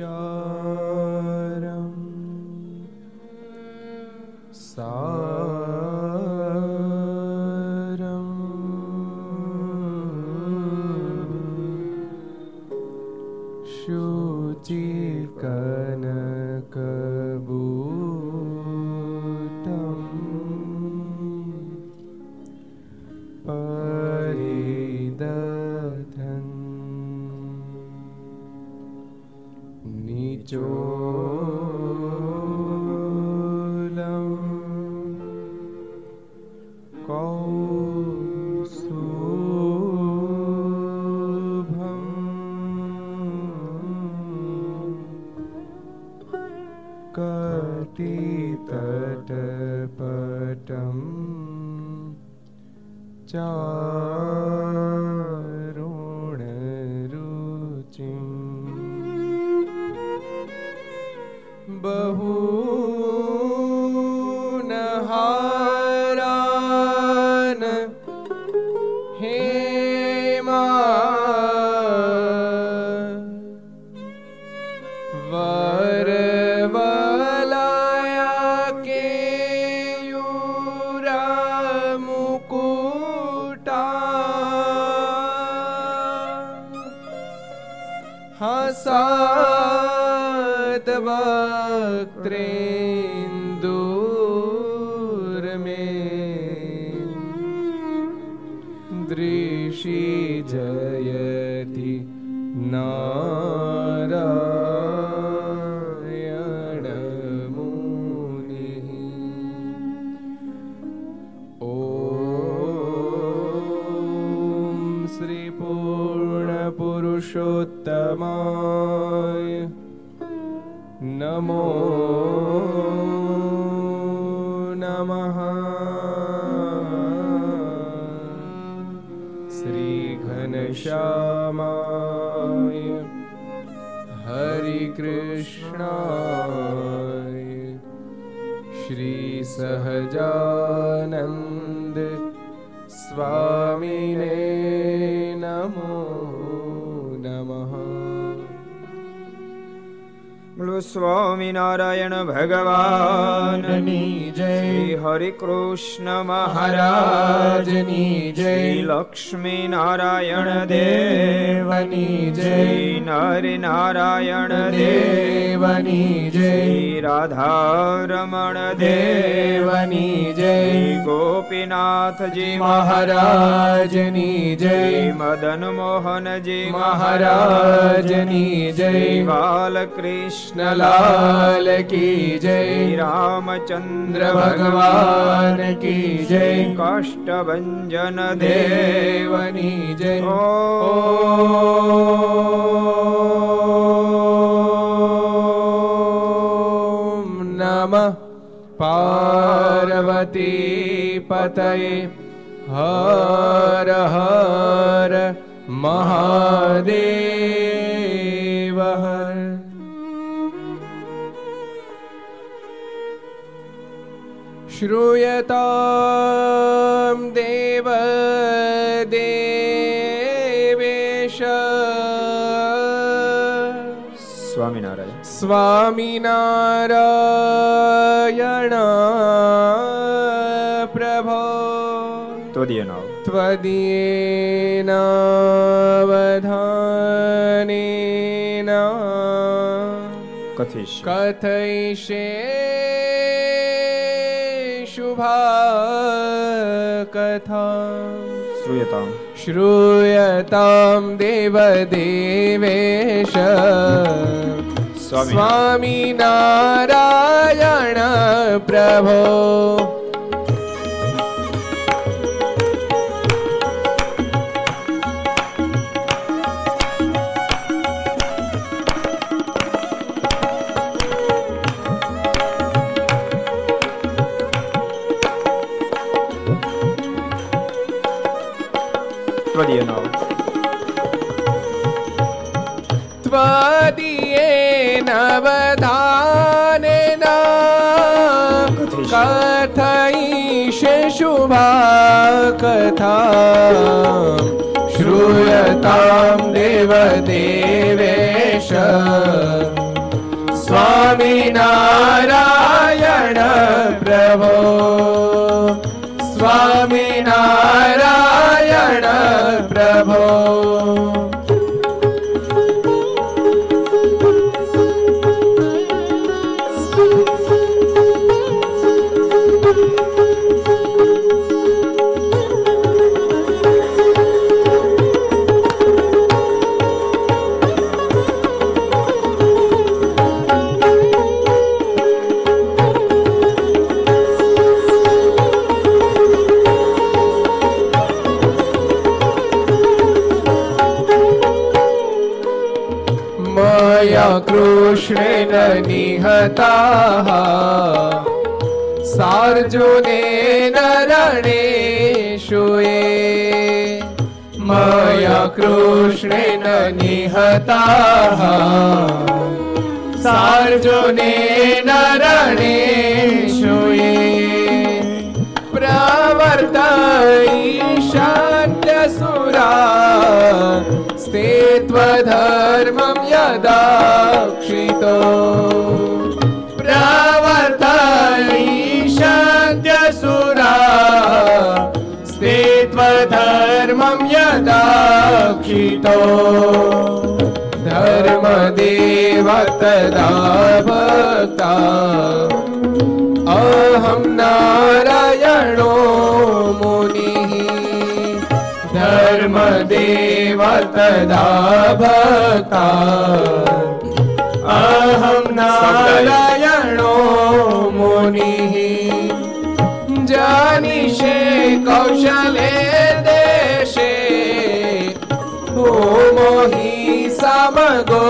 Krishna. हसाद्वक्त्रेन्दूर्मे શરણાય Shri Sahajanand સ્વામીને નમો નમઃ સ્વામિનારાયણ ભગવાનની જય હરે કૃષ્ણ મહારાજની જય લક્ષ્મી નારાયણ દેવની જય નર નારાયણ દેવ દેવની જય. રાધારમણ દેવની જય. ગોપીનાથજી મહારાજની જય. મદન મોહનજી મહારાજની જય. બાલકૃષ્ણલાલ કી જય. રામચંદ્ર ભગવાન કી જય. કાષ્ટભંજન દેવની જય. ॐ पार्वती पतये। हर हर महादेव। श्रूयतां देव સ્વામિનારાયણ स्वामिनारायण प्रभो તોદીય નાવ त्वदीयेनावधानेन કથિશ कथयिष्ये शुभा कथा શ્રૂયતામ श्रूयतां देवदेवेश સ્વામી. નારાયણ પ્રભો. कथां श्रूयतां देवदेवेश स्वामिनारा सार्जुनेन रणेषु ये मया कृष्णेन निहताः सार्जुनेन रणेषु ये प्रवर्त ईशान्यसुरा स्ते त्वधर्मं यदाक्षितो यदाक्षितो धर्मदेव तदा भक्ता अहं नारायणो मुनिः धर्मदेव तदा भक्ता अहं नारायणो मुनिः जानिषे कौशले समगो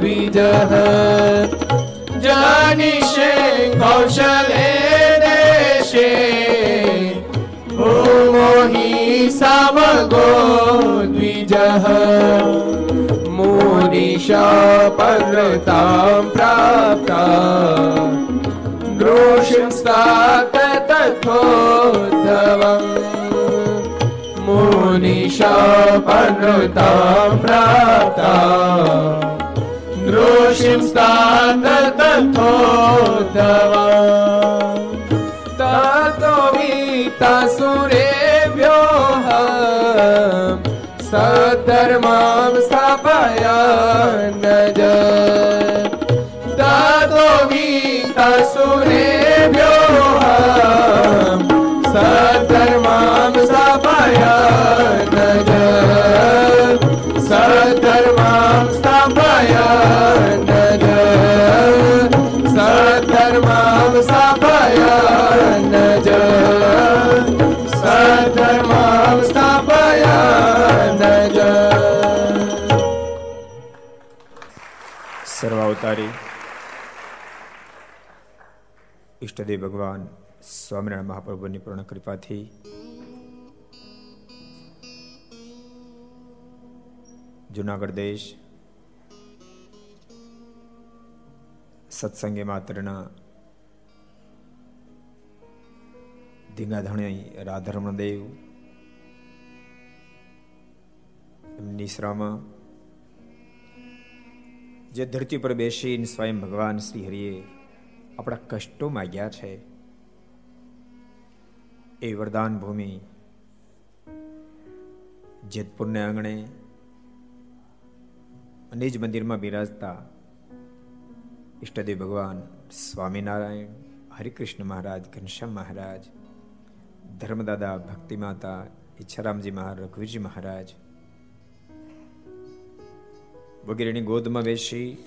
द्विजः जानिषे कौशले देशे होमो हि समगो द्विजः मुनिशापनृतां प्राप्ता दृशिंस्तात तथोद्धवम् मुनिशापनृतां प्राप्ता दृशिंस्तात तथोद्धवम् ततो वीतासुरेभ्योः सद्धर्मां स्थापयन्नज સર્વાવતારી ઈષ્ટદેવ ભગવાન સ્વામિનારાયણ મહાપ્રભુની પૂર્ણ કૃપાથી જુનાગઢ દેશ સત્સંગે માત્રના ધીંગાધણી રાધારમણ દેવ નિશ્રામાં જે ધરતી પર બેસીને સ્વયં ભગવાન શ્રી હરિએ આપણા કષ્ટો માગ્યા છે, એ વરદાન ભૂમિ જેતપુરને આંગણે નિજ મંદિરમાં બિરાજતા ઈષ્ટદેવ ભગવાન સ્વામિનારાયણ, હરિકૃષ્ણ મહારાજ, ઘનશ્યામ મહારાજ, ધર્મદાદા ભક્તિ માતા ઈચ્છારામજી મહારાજ, રઘુવીરજી મહારાજ વગેરેની ગોદમાં બેસી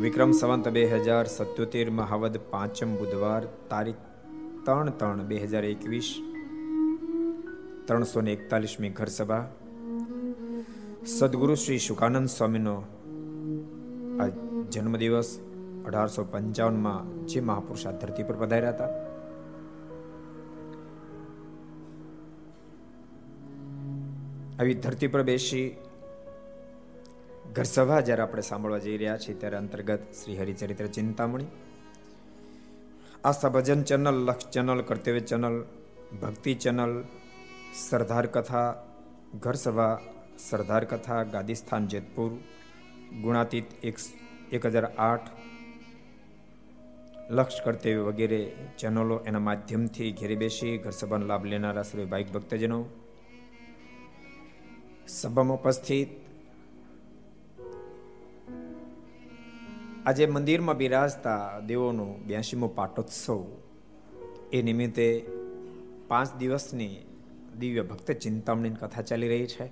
વિક્રમ સંવંત બે હજાર સત્યોતેર મહાવદ પાંચમ બુધવાર તારીખ ત્રણ ત્રણ બે હજાર એકવીસ ત્રણસો ને એકતાલીસમી ઘર સભા સદગુરુ શ્રી શુકાનંદ સ્વામીનો આ જન્મદિવસ અઢારસો પંચાવનમાં જે મહાપુરુષ આ ધરતી પર પધાર્યા હતા. આવી ધરતી પર બેસી ઘર સભા જ્યારે આપણે સાંભળવા જઈ રહ્યા છીએ ત્યારે અંતર્ગત Shri Haricharitra Chintamani. Aastha Bhajan channel, Laksh channel, Kartavya channel, Bhakti channel, સરદાર કથા, ઘર સભા, સરદાર કથા ગાદીસ્થાન જેતપુર, ગુણાતીત એક એક હજાર આઠ, લક્ષ કર્તવ્ય વગેરે ચેનલો એના માધ્યમથી ઘેરે બેસી ઘર સભાનો લાભ લેનારા શ્રી બાઇક ભક્તજનો. સભામાં ઉપસ્થિત આજે મંદિરમાં બિરાજતા દેવોનો બ્યાસીમો પાટોત્સવ એ નિમિત્તે પાંચ દિવસની દિવ્ય ભક્ત ચિંતામણી કથા ચાલી રહી છે.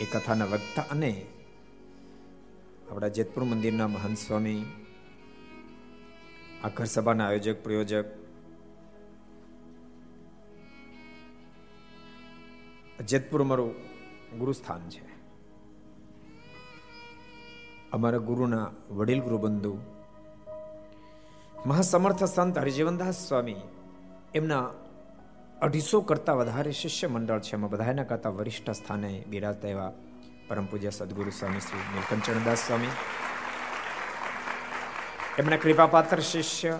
એ કથાના વક્તા અને આપણા જેતપુર મંદિરના મહંત સ્વામી, આ ઘર સભાના આયોજક, પ્રયોજક, જેતપુર મારું ગુરુસ્થાન છે. અમારા ગુરુના વડીલ ગુરુબંધુ મહાસમર્થ સંત હરિજીવનદાસ સ્વામી, એમના અઢીસો કરતા વધારે શિષ્ય મંડળ છે. એમાં બધાના કરતા વરિષ્ઠ સ્થાને બિરાજતા એવા પરમ પૂજ્ય સદગુરુ સ્વામી શ્રી નીલકંચનદાસ સ્વામી. એમના કૃપાપાત્ર શિષ્ય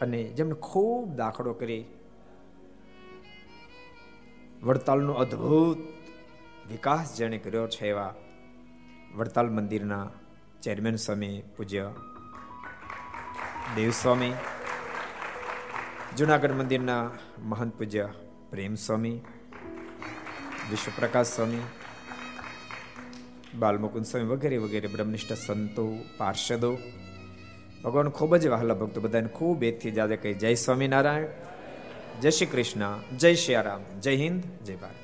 અને જેમને ખૂબ દાખલો કરી વડતાલનો અદ્ભુત વિકાસ જેણે કર્યો છે એવા વડતાલ મંદિરના ચેરમેન સ્વામી પૂજ્ય દેવસ્વામી જુનાગઢ મંદિરના મહંત પૂજ્ય પ્રેમ સ્વામી વિશ્વપ્રકાશ સ્વામી બાલમુકુંદ સ્વામી વગેરે વગેરે બ્રહ્મનિષ્ઠ સંતો પાર્ષદો ભગવાન ખૂબ જ વહાલા ભક્તો બધાને ખૂબ એથી જાદે કહી જય સ્વામિનારાયણ જય શ્રી કૃષ્ણ જય શ્રી રામ જય હિન્દ જય ભારત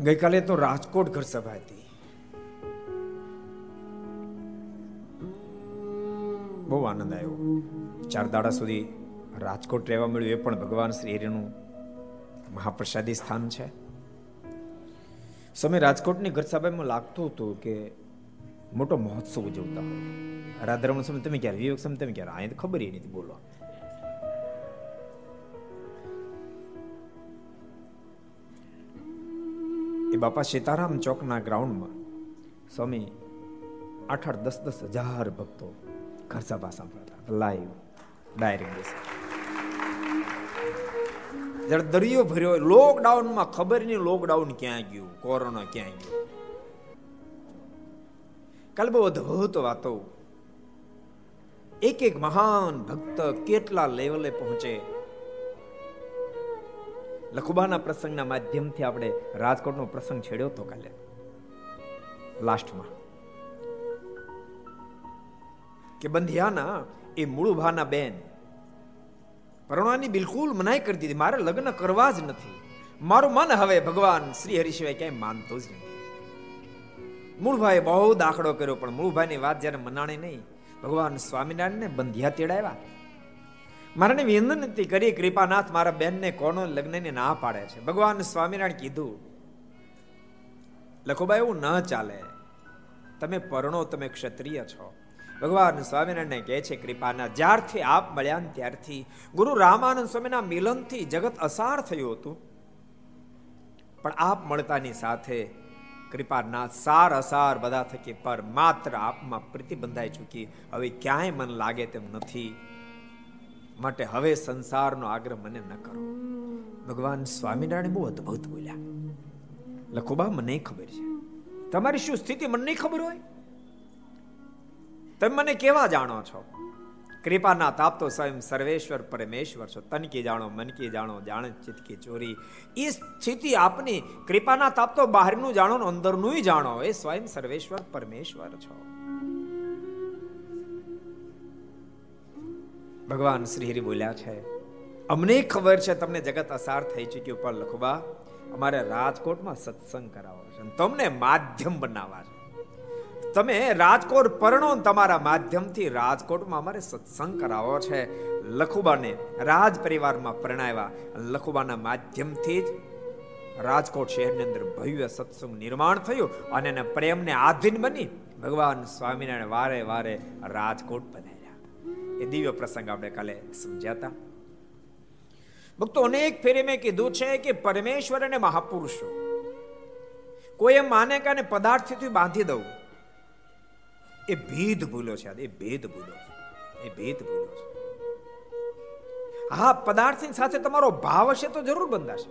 ગઈકાલે તો રાજકોટ ઘર સભા હતી બહુ આનંદ આવ્યો ચાર દાડા સુધી રાજકોટ રહેવા મળ્યું એ પણ ભગવાન શ્રી હરિનું મહાપ્રસાદી સ્થાન છે. સમય રાજકોટની ઘર સભામાં લાગતું હતું કે મોટો મહોત્સવ ઉજવતા હોય. રાધારમણ સમય તમે ક્યારે વિવેક સમય તમે ક્યારે અહીંયા ખબર એ નથી, બોલો. એ બાપા સીતારામ ચોકના ગ્રાઉન્ડમાં સ્વામી આઠ આઠ દસ દસ હજાર ભક્તો ઘર સભા સાંભળતા લાઈવ ડાયરેક્ટ જ્યારે દરિયો ભર્યો લોકડાઉનમાં ખબર નહીં લોકડાઉન ક્યાં ગયું કોરોના ક્યાં ગયું કાલે બહુ અદભુત વાતો એક એક મહાન ભક્ત કેટલા લેવલે પહોંચે લખુબાના પ્રસંગના માધ્યમથી આપણે રાજકોટનો પ્રસંગ છેડ્યો તો કાલે લાસ્ટમાં કે બંધિયાના એ મૂળભાના બેન. પરણવાની બિલકુલ મનાઈ કરી દીધી. મારે લગ્ન કરવા જ નથી. મારું મન હવે ભગવાન શ્રી હરિ સિવાય ક્યાંય માનતો જ નથી. મૂળભાઈ બહુ દાખલો કર્યો, પણ મૂળભાઈની વાત જ્યારે મનાણી નહીં, ભગવાન સ્વામિનારાયણને બંધિયા તેડાવ્યા. મારાને વિનંતી કરી, કૃપાનાથ, મારા બેનને કોનો લગ્નને ના પાડે છે? ભગવાન સ્વામિનારાયણ કીધું લખોભાઈ એવું ન ચાલે. તમે પરણો, તમે ક્ષત્રિય છો. ભગવાન સ્વામિનારાયણ કહે છે, કૃપાના જ્યારથી આપ મળ્યા ને ત્યારથી ગુરુ રામાનંદ સ્વામીના મિલનથી જગત અસાર થયું હતું. પણ આપ મળતાની સાથે કૃપાના સાર અસાર બધા થકી પર માત્ર આપમાં પ્રતિબંધાઈ ચૂકી. હવે ક્યાંય મન લાગે તેમ નથી. માટે હવે સંસારનો આગ્રહ મને ન કરો. ભગવાન સ્વામિનારાયણ બહુ અદભુત બોલ્યા. લખોબા, મને ખબર છે. તમારી શું સ્થિતિ, મને નહીં ખબર હોય? તમે મને કેવા જાણો છો? કૃપાના તાપ તો સ્વયં સર્વેશ્વર પરમેશ્વર છો. તન કી જાણો, મન કી જાણો, જાણે ચિત્ત કી ચોરી. એ સ્થિતિ આપની કૃપાના તાપ તો બહારનું જાણો અંદરનું જાણો. એ સ્વયં સર્વેશ્વર પરમેશ્વર છો. ભગવાન શ્રી હરિ બોલ્યા છે, અમને ખબર છે તમને જગત અસાર થઈ ચૂક્યું, પણ લખવા અમારે રાજકોટમાં સત્સંગ કરાવો છે. તમને માધ્યમ બનાવવા છે. તમે રાજકોટ પરણો તમારા માધ્યમથી રાજકોટમાં અમારે સત્સંગ કરાવો છે. લખુબાને રાજ પરિવારમાં પરણાવ્યા. લખુબાના માધ્યમથી જ રાજકોટ શહેરની અંદર ભવ્ય સત્સંગ નિર્માણ થયું અને એના પ્રેમને આધીન બની ભગવાન સ્વામિનારાયણ વારે વારે રાજકોટ પધાર્યા એ દિવ્ય પ્રસંગ આપણે કાલે સમજ્યા ભક્તો, અનેક ફેરે મેં કીધું છે કે પરમેશ્વર અને મહાપુરુષો, કોઈ એમ માને કે પદાર્થથી બાંધી દઉં. એ ભેદ ભૂલો છે એ ભેદ ભૂલો છે, એ ભેદ ભૂલો છે. હા, પદાર્થની સાથે તમારો ભાવ હશે તો જરૂર બંધાશે.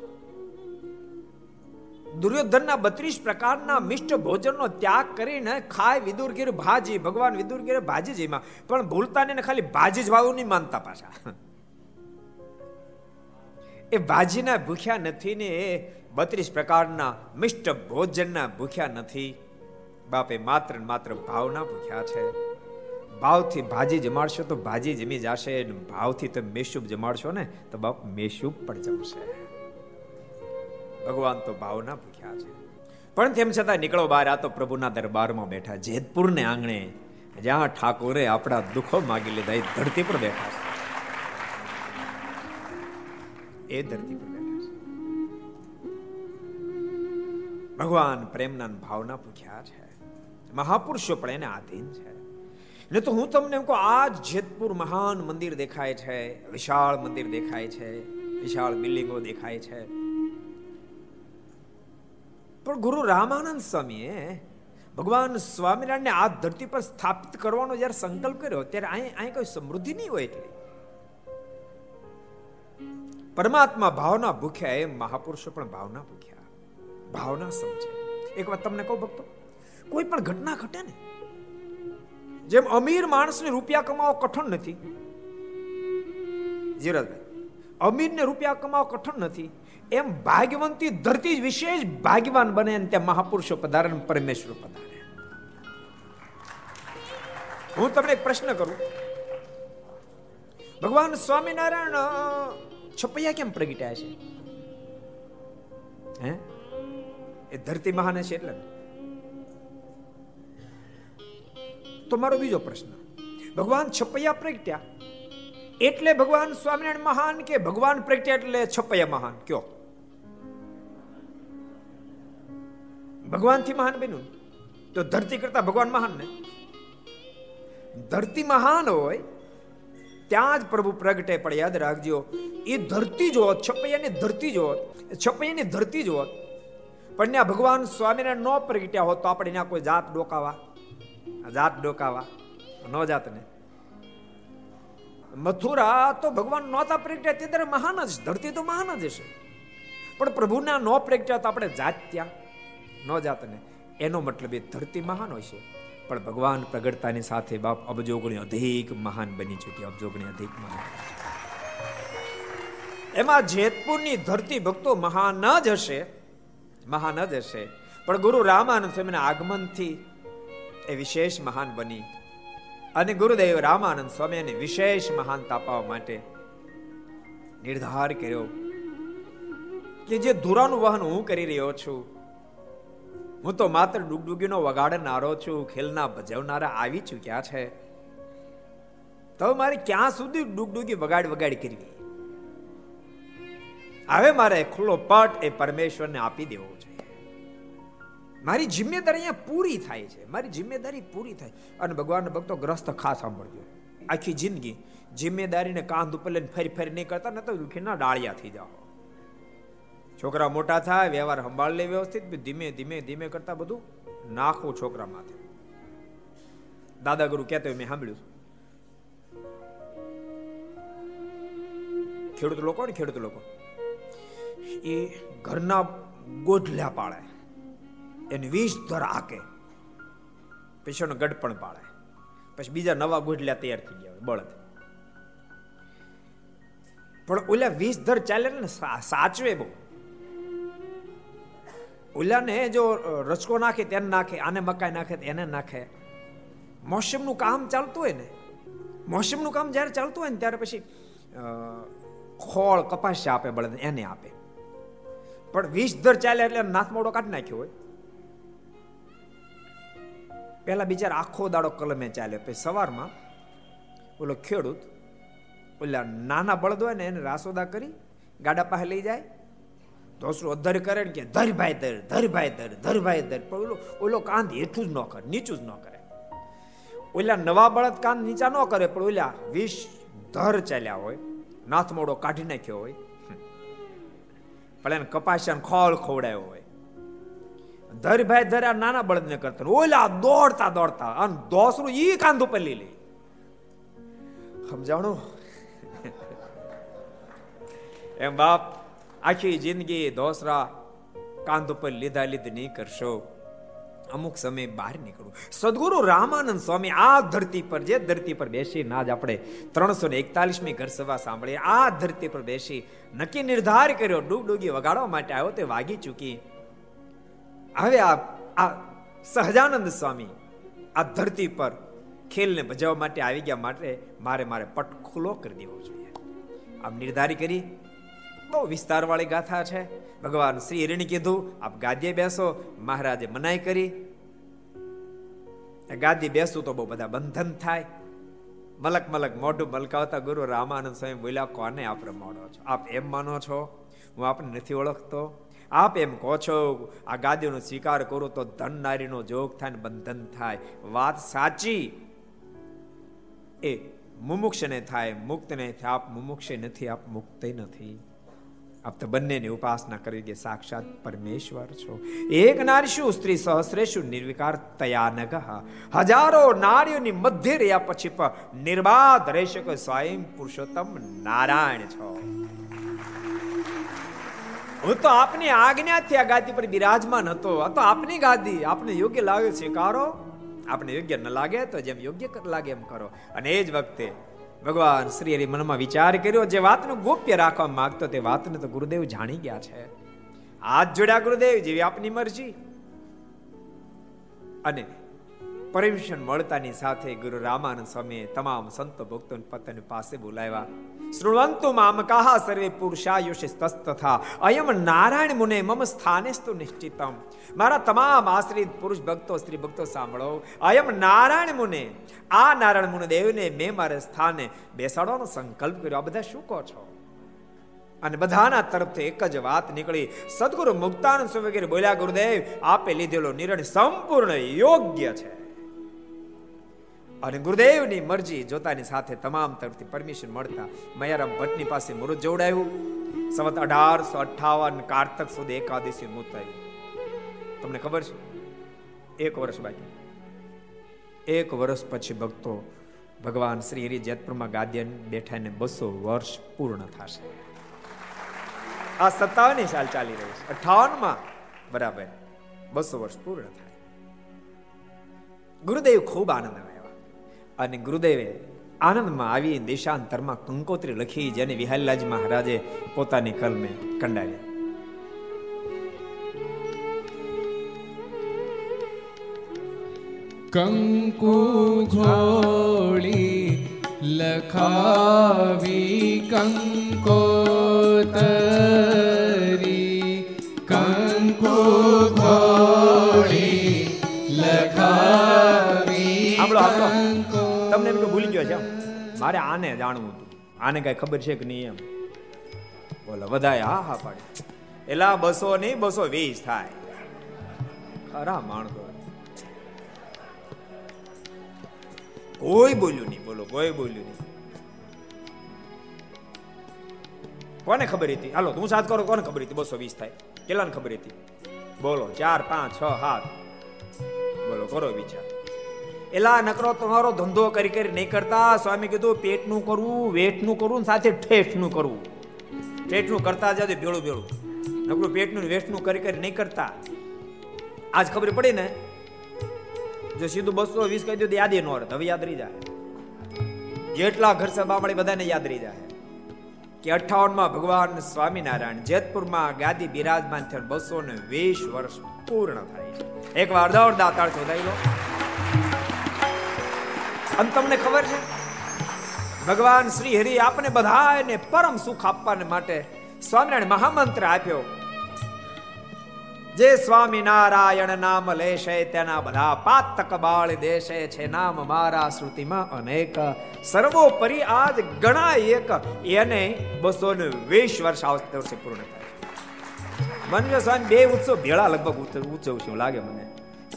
દુર્યોધનના બત્રીસ પ્રકારના મિષ્ટ ભોજનનો ત્યાગ કરીને ખાય વિદુરગીર ભાજી, ભગવાન વિદુરગીર ભાજી જેમાં પણ ભૂલતા ને ખાલી ભાજી જ વાવું નહીં માનતા પાછા. એ ભાજીના ભૂખ્યા નથી ને એ બત્રીસ પ્રકારના મિષ્ટ ભોજનના ભૂખ્યા નથી. બાપે માત્ર માત્ર ભાવના ભૂખ્યા છે. ભાવથી ભાજી જમાડશો તો ભાજી જમી જશે ભાવથી તમે મેશુબ જમાડશો ને તો બાપ મેશુબ પણ જમશે. ભગવાન તો ભાવના ભૂખ્યા છે. પણ તેમ છતાં નીકળો બહાર, આ તો પ્રભુના દરબારમાં બેઠા જેતપુરને આંગણે. જ્યાં ઠાકોરે આપણા દુઃખો માગી લીધા, એ ધરતી પર બેઠા છે. એ ધરતી પર ભગવાન પ્રેમના ભાવના પૂછ્યા છે. મહાપુરુષો પણ એને આધીન છે. ને તો હું તમને કહું, આ જેતપુર મહાન મંદિર દેખાય છે, વિશાળ મંદિર દેખાય છે, વિશાળ બિલ્ડિંગો દેખાય છે. પણ ગુરુ રામાનંદ સ્વામીએ ભગવાન સ્વામિનારાયણને આ ધરતી પર સ્થાપિત કરવાનો જ્યારે સંકલ્પ કર્યો, ત્યારે અહીં અહીં કોઈ સમૃદ્ધિ નહીં હોય એટલી. પરમાત્મા ભાવના ભૂખ્યા એ મહાપુરુષો પણ ભાવના ભૂખ્યા. ભાવના સમજે. એક વાત તમને કહું ભક્તો, કોઈ પણ ઘટના ઘટે ને, જેમ અમીર માણસને રૂપિયા કમાવો કઠણ નથી, જીરાજભાઈ, અમીરને રૂપિયા કમાવો કઠણ નથી, એમ ભાગ્યવંતી ધરતી જ વિશેષ ભાગ્યવાન બને અને ત્યાં મહાપુરુષો પધારે પરમેશ્વર પધારે. હું તમને એક પ્રશ્ન કરું. ભગવાન સ્વામિનારાયણ, છપૈયા કેમ પ્રગટ્યા છે? હે? એ ધરતી મહાન છે એટલે. તો મારો બીજો પ્રશ્ન. ભગવાન છપૈયા પ્રગટ્યા. એટલે ભગવાન સ્વામિનારાયણ મહાન કે ભગવાન પ્રગટ્યા એટલે છપૈયા મહાન? કયો? ભગવાનથી મહાન બન્યું તો ધરતી કરતા ભગવાન મહાન ને? ધરતી મહાન હોય, ત્યાં જ પ્રભુ પ્રગટે. પણ યાદ રાખજો, એ ધરતી જોત છપૈયાની ધરતી જોત છપૈયાની ધરતી જો પણ ત્યાં ભગવાન સ્વામીને ન પ્રગટ્યા હોત તો આપણે ત્યાં કોઈ જાત ડોકાવા? જાત ડોકાવા? ન જાત ને મથુરા તો ભગવાન નહોતા પ્રગટ્યા, તે મહાન જ, ધરતી તો મહાન જ હશે. પણ પ્રભુના ન પ્રગટ્યા તો આપણે જાત ત્યાં, ન જાત ને એનો મતલબ એ ધરતી મહાન હોય છે. પણ ભગવાન પ્રગટતાની સાથે બાપ અબજોગણી અધિક મહાન બની ચૂકી, અબજોગણી અધિક મહાન. એમાં જેતપુરની ધરતી ભક્તો મહાન જ હશે. મહાન જ હશે પણ ગુરુ રામાનંદ સ્વામીના આગમનથી એ વિશેષ મહાન બની. અને ગુરુદેવ રામાનંદ સ્વામીને વિશેષ મહાન પાવા માટે નિર્ધાર કર્યો કે જે ધુરાનું વહન હું કરી રહ્યો છું, હું તો માત્ર ડુગડુગીનો વગાડનારો છું, ખેલના ભજવનારા આવી ચૂક્યા છે. તો મારે ક્યાં સુધી ડુગડુગી વગાડ વગાડ કરવી? હવે મારે ખુલ્લો પટ એ પરમેશ્વરને આપી દેવો. મારી જિમ્મેદારી અહીંયા પૂરી થાય છે. મારી જિમ્મેદારી પૂરી થાય. અને ભગવાનના ભક્તો ગ્રસ્ત ખાસ સાંભળજો. આખી જિંદગી જિમ્મેદારીને કાંધ ઉપર લઈને ફરી ફરી નહીં કરતા ન તો દુખીના ડાળિયા થઈ જાઓ. છોકરા મોટા થાય, વ્યવહાર સંભાળ લે વ્યવસ્થિત ધીમે ધીમે ધીમે કરતા બધું નાખવું છોકરા માથે. દાદા ગુરુ કહેતો મેં સાંભળ્યું ખેડૂત લોકો ને ખેડૂત લોકો. એ ઘરના ગોઢલ્યા પાળે એને વીસ ધર આકે. પછી એનો ગઢ પણ પાળે. પછી બીજા નવા ગોઢલ્યા તૈયાર થઈ ગયા બળદ. પણ ઓલા વીસ ધર ચાલે ને સાચવે બહુ. ઓલાને જો રચકો નાખે તેને નાખે, આને મકાઈ નાખે એને નાખે. મોસમનું કામ ચાલતું હોય ને, મોસમનું કામ જ્યારે ચાલતું હોય ને, ત્યારે પછી ખોળ કપાસ આપે બળદ એને આપે. પણ વીસ દર ચાલે એટલે નાથ મોડો કાઢી નાખ્યો હોય. પેલા બિચારા આખો દાડો કલમે ચાલ્યો. પછી સવારમાં ઓલો ખેડૂત ઓલા નાના બળદ હોય ને એને રાસોદા કરી ગાડા પાસે લઈ જાય. ધોસરો અધર કરે ને કે, ધર ભાઈ ધર ધર ભાઈ ધર ધર ધર. પણ ઓલો ઓલો કાંધ હેઠું જ ન કરે, નીચું જ ન કરે. ઓલા નવા બળદ કાંધ નીચા ન કરે, પણ ઓલા વીસ ધર ચાલ્યા હોય નાથ મોડો કાઢી નાખ્યો હોય. પણ એને કપાસિયા ખોળ ખવડાયો હોય. ધર ભાઈ ધર આ નાના બળદને કરતા ઓલા દોડતા દોડતા અને દોસરું ઈ કાંધ ઉપર લઈ લે. સમજાણું? એમ બાપ, આખી જિંદગી દોસરા કાંધ ઉપર લીધા લીધ નહીં કરશો. અમુક સમય બહાર નીકળું. સદગુરુ રામાનંદ સ્વામી આ ધરતી પર જે ધરતી પર બેસી, ના જ આપણે ત્રણસો ને એકતાલીસમી ઘર સભા સાંભળી આ ધરતી પર બેસી નક્કી નિર્ધાર કર્યો ડૂબ ડૂગી વગાડવા માટે આવ્યો તે વાગી ચૂકી. હવે આ આ સહજાનંદ સ્વામી આ ધરતી પર ખેલને ભજવવા માટે આવી ગયા માટે મારે મારે પટ ખુલ્લો કરી દેવો જોઈએ. આમ નિર્ધારી કરી, બહુ વિસ્તારવાળી ગાથા છે. ભગવાન શ્રી હરિણી કીધું, આપ ગાદીએ બેસો. મહારાજે મનાઈ કરી. ગાદી બેસું તો બહુ બધા બંધન થાય. મલક મલક મોઢું મલકાવતા ગુરુ રામાનંદ સ્વામી બોલ્યા, કોને આપ રમાડો છો? આપ એમ માનો છો? હું આપને નથી ઓળખતો. આપ એમ કહો છો, આ ગાદીનો સ્વીકાર કરો તો ધન નારીનો જોગ થાય ને બંધન થાય. વાત સાચી. એ મુમુક્ષને થાય, મુક્તને થાય. આપ મુમુક્ષ નથી, આપ મુક્ત નથી. આપ તો બંનેની ઉપાસના કરી કે સાક્ષાત પરમેશ્વર છો. એક નારીશું, સ્ત્રી સહસ્રેશુ, નિર્વિકાર તયા નગહ હજારો નારીઓની મધ્ય રહ્યા પછી પણ નિર્બાધ રહી શકો સ્વયં પુરુષોત્તમ નારાયણ છો. હું તો આપની આજ્ઞાથી આ ગાદી પર બિરાજમાન હતો. આ તો આપની ગાદી. આપને યોગ્ય લાગે સ્વીકારો. આપને યોગ્ય ન લાગે તો જેમ યોગ્ય લાગે એમ કરો. અને એ જ વખતે ભગવાન શ્રી હરિ મનમાં વિચાર કર્યો જે વાતનું ગોપ્ય રાખવા માંગતો તે વાતને તો ગુરુદેવ જાણી ગયા છે. હાથ જોડ્યા ગુરુદેવ જેવી આપની મરજી. અને પરમિશન મળતાની સાથે ગુરુ રામાનંદ સ્વામીએ તમામ સંતો ભક્તો પતન પાસે બોલાવ્યા. શૃણવંતુ મામ કહા સર્વે પુરુષાયુષ તથા અયમ નારાયણ મુને મમ સ્થાને સ્તુ નિશ્ચિતમ. મારા તમામ આશ્રિત પુરુષ ભક્તો, સ્ત્રી ભક્તો સાંભળો. અયમ નારાયણ મુને. આ નારાયણ મુને દેવને મેં મારે સ્થાને બેસાડવાનો સંકલ્પ કર્યો. આ બધા શું કહો છો? અને બધાના તરફથી એક જ વાત નીકળી. સદગુરુ મુક્તાનંદ વગેરે બોલ્યા, ગુરુદેવ, આપે લીધેલો નિર્ણય સંપૂર્ણ યોગ્ય છે. અને ગુરુદેવની મરજી જોતાની સાથે તમામ તરફથી પરમિશન મળતા મયારામ ભટ્ટની પાસે મૃત જોડાયું સવત અઢારસો અઠાવન કારતક સુધી એકાદશી મૃત થયું તમને ખબર છે? એક વર્ષ બાકી. એક વર્ષ પછી ભક્તો ભગવાન શ્રી હરિ જેતપુરમાં ગાદ્યન બેઠાને બસો વર્ષ પૂર્ણ થશે. આ સત્તાવનની સાલ ચાલી રહી છે. અઠાવનમાં બરાબર બસો વર્ષ પૂર્ણ થાય. ગુરુદેવ ખૂબ આનંદ અને ગુરુદેવે આનંદમાં આવી દેશાંતરમાં કંકોત્રી લખી જેને વિહાલલાજી મહારાજે પોતાની કલમે કંડારી. કંકુ ઘોળી લખાવી કંકોતરી. મારે આને જાણવું હતું. આને કઈ ખબર છે કે નહીં એમ? બોલો, વધારે હા હા પાડે. એલા બસો નહીં, બસો વીસ થાય. ખરા માણસો. કોઈ બોલ્યું નહીં, બોલો, કોઈ બોલ્યું નહીં. કોને ખબર હતી? હાલો, તું સાત કરો, કોને ખબર હતી? બસો વીસ થાય. કેટલાને ખબર હતી? બોલો, ચાર, પાંચ, છ, સાત. બોલો, કરો વિચાર. એલા નકરો તમારો ધંધો કરી કરી નહીં કરતા. સ્વામી કીધું, પેટનું કરવું વેઠનું કરવું સાથે ઠેઠનું કરવું. પેટનું કરતા જાવ ભેળું ભેળું. નકરું પેટનું વેઠનું કરી કરી નહીં કરતા. આજ ખબર પડી ને? જો સીધું બસો વીસ કહી દઉં યાદ ન રહે. હવે યાદ રહી જાય. જેટલા ઘર સભા મળી બધાને યાદ રહી જાય. કે અઠાવનમાં ભગવાન સ્વામિનારાયણ જેતપુરમાં ગાદી બિરાજમાન થયા બસો ને વીસ વર્ષ પૂર્ણ થાય છે. એક વાર દોડ દાતાળ શોધાઈ લો. અને તમને ખબર છે? ભગવાન શ્રી હરિ આપને બધાને પરમ સુખ આપવાને માટે સ્વામિનારાયણ મહામંત્ર આપ્યો. જે સ્વામિનારાયણ નામ લેશે, તેના બધા પાતક બાળ દેશે, છે નામ મારા શ્રુતિમાં અનેક. સર્વોપરી આજ ગણા એક, એને બસો ને વીસ વર્ષ આવતા વર્ષે પૂર્ણ થાય. મનજો સ્વામી, બે ઉત્સવ ભેળા લગભગ ઉત્સવ છે લાગે મને.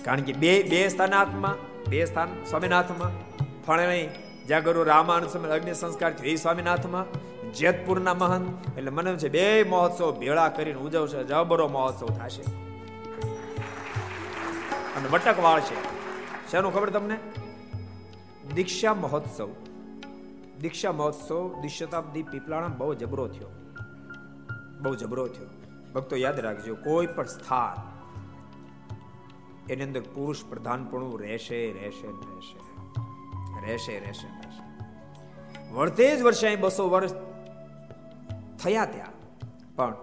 કારણ કે બે બે સ્થાનાથમાં બે સ્થાન સ્વામિનાથમાં ફળણી જ્યાં ગુરુ રામાનુ સમય અગ્નિ સંસ્કાર થયો. એ સ્વામિનાથમાં જેતપુરના મહંત, એટલે મને છે, બે મહોત્સવ ભેળા કરીને ઉજવશે, જબરો મહોત્સવ થશે. અને વટક છે. શેનું ખબર તમને? દીક્ષા મહોત્સવ. દીક્ષા મહોત્સવ દ્વિશતાબ્દી પીપલાણા બહુ જબરો થયો. બહુ જબરો થયો. ભક્તો યાદ રાખજો, કોઈ પણ સ્થાન એની અંદર પુરુષ પ્રધાનપણું રહેશે રહેશે રહેશે. રહેશે રહેશે રહેશે. વળતે જ વર્ષે અહીં બસો વર્ષ થયા ત્યાં. પણ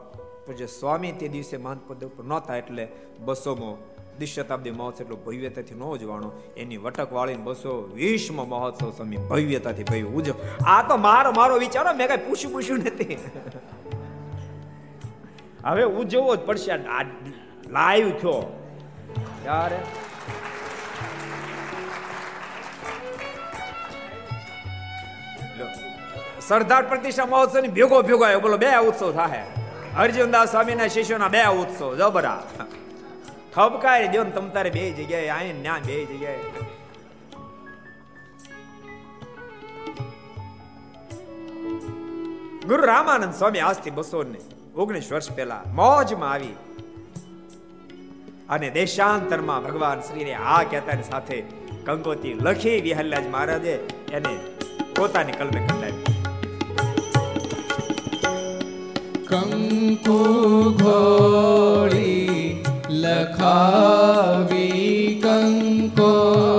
પૂજ્ય સ્વામી તે દિવસે મહંત પદ ઉપર નહોતા એટલે બસોમો દ્વિશતાબ્દી મહોત્સવ એટલો ભવ્યતાથી ન ઉજવાનો એની વટક વાળીને બસો વીસમો મહોત્સવ સ્વામી ભવ્યતાથી ભવ્ય ઉજવ. આ તો મારો મારો વિચારો મેં કઈ પૂછ્યું પૂછ્યું નથી. હવે ઉજવવો જ પડશે. લાઈવ થયો. ત્યારે સરદાર પ્રતિષ્ઠા મહોત્સવની ભેગો ભેગો આવ્યો. બોલો, બે ઉત્સવ થાય અર્જુનદાસ સ્વામીના શિષ્યોના બે ઉત્સવ. જબરા ઠપકાય દો તમ તારે બે જગ્યાએ અહીં ન્યા બે જગ્યાએ. ગુરુ રામાનંદ સ્વામી આજથી બસો ને ઓગણીસ વર્ષ પહેલા મોજમાં આવી. અને દેશાંતરમાં ભગવાન શ્રીને આ કહેતાની સાથે કંગોતી લખી વિહલ્લાજ મહારાજે એને પોતાની કલમે કંડાવી કંકુ ઘોડી લખાવી કંકોતરી.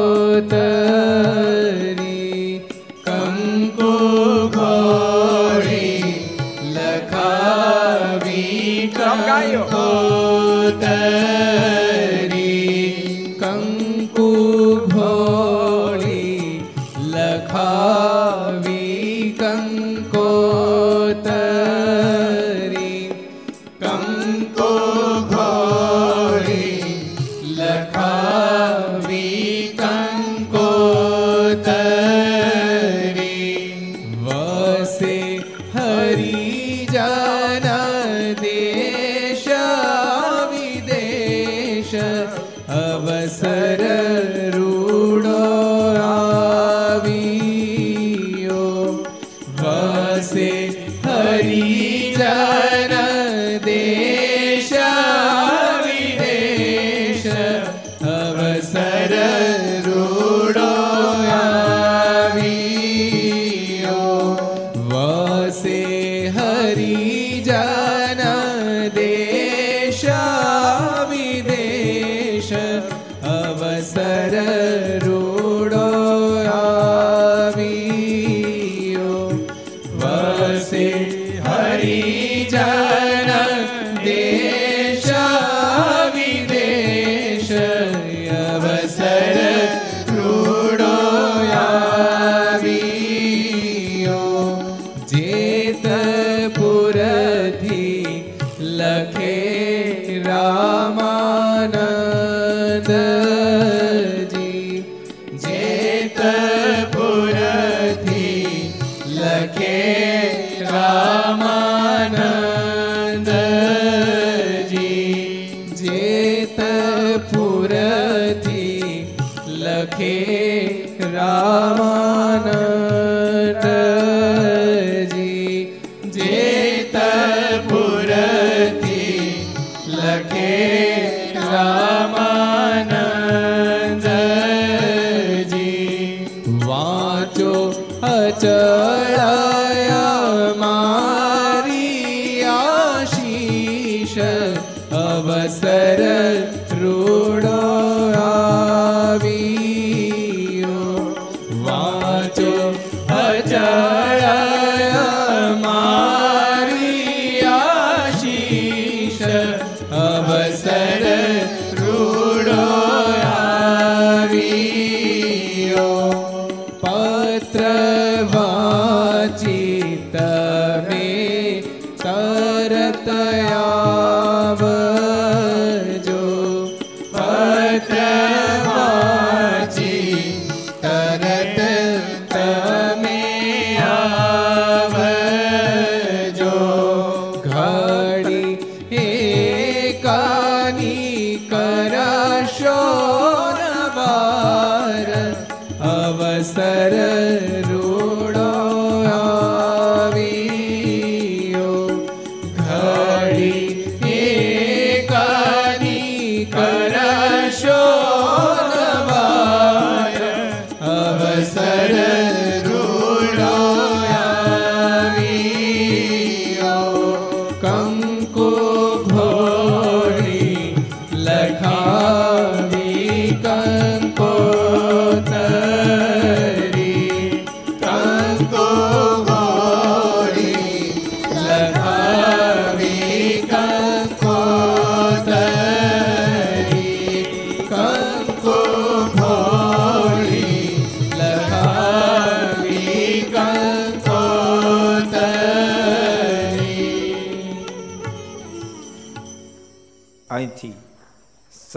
લખે રામાનંદજી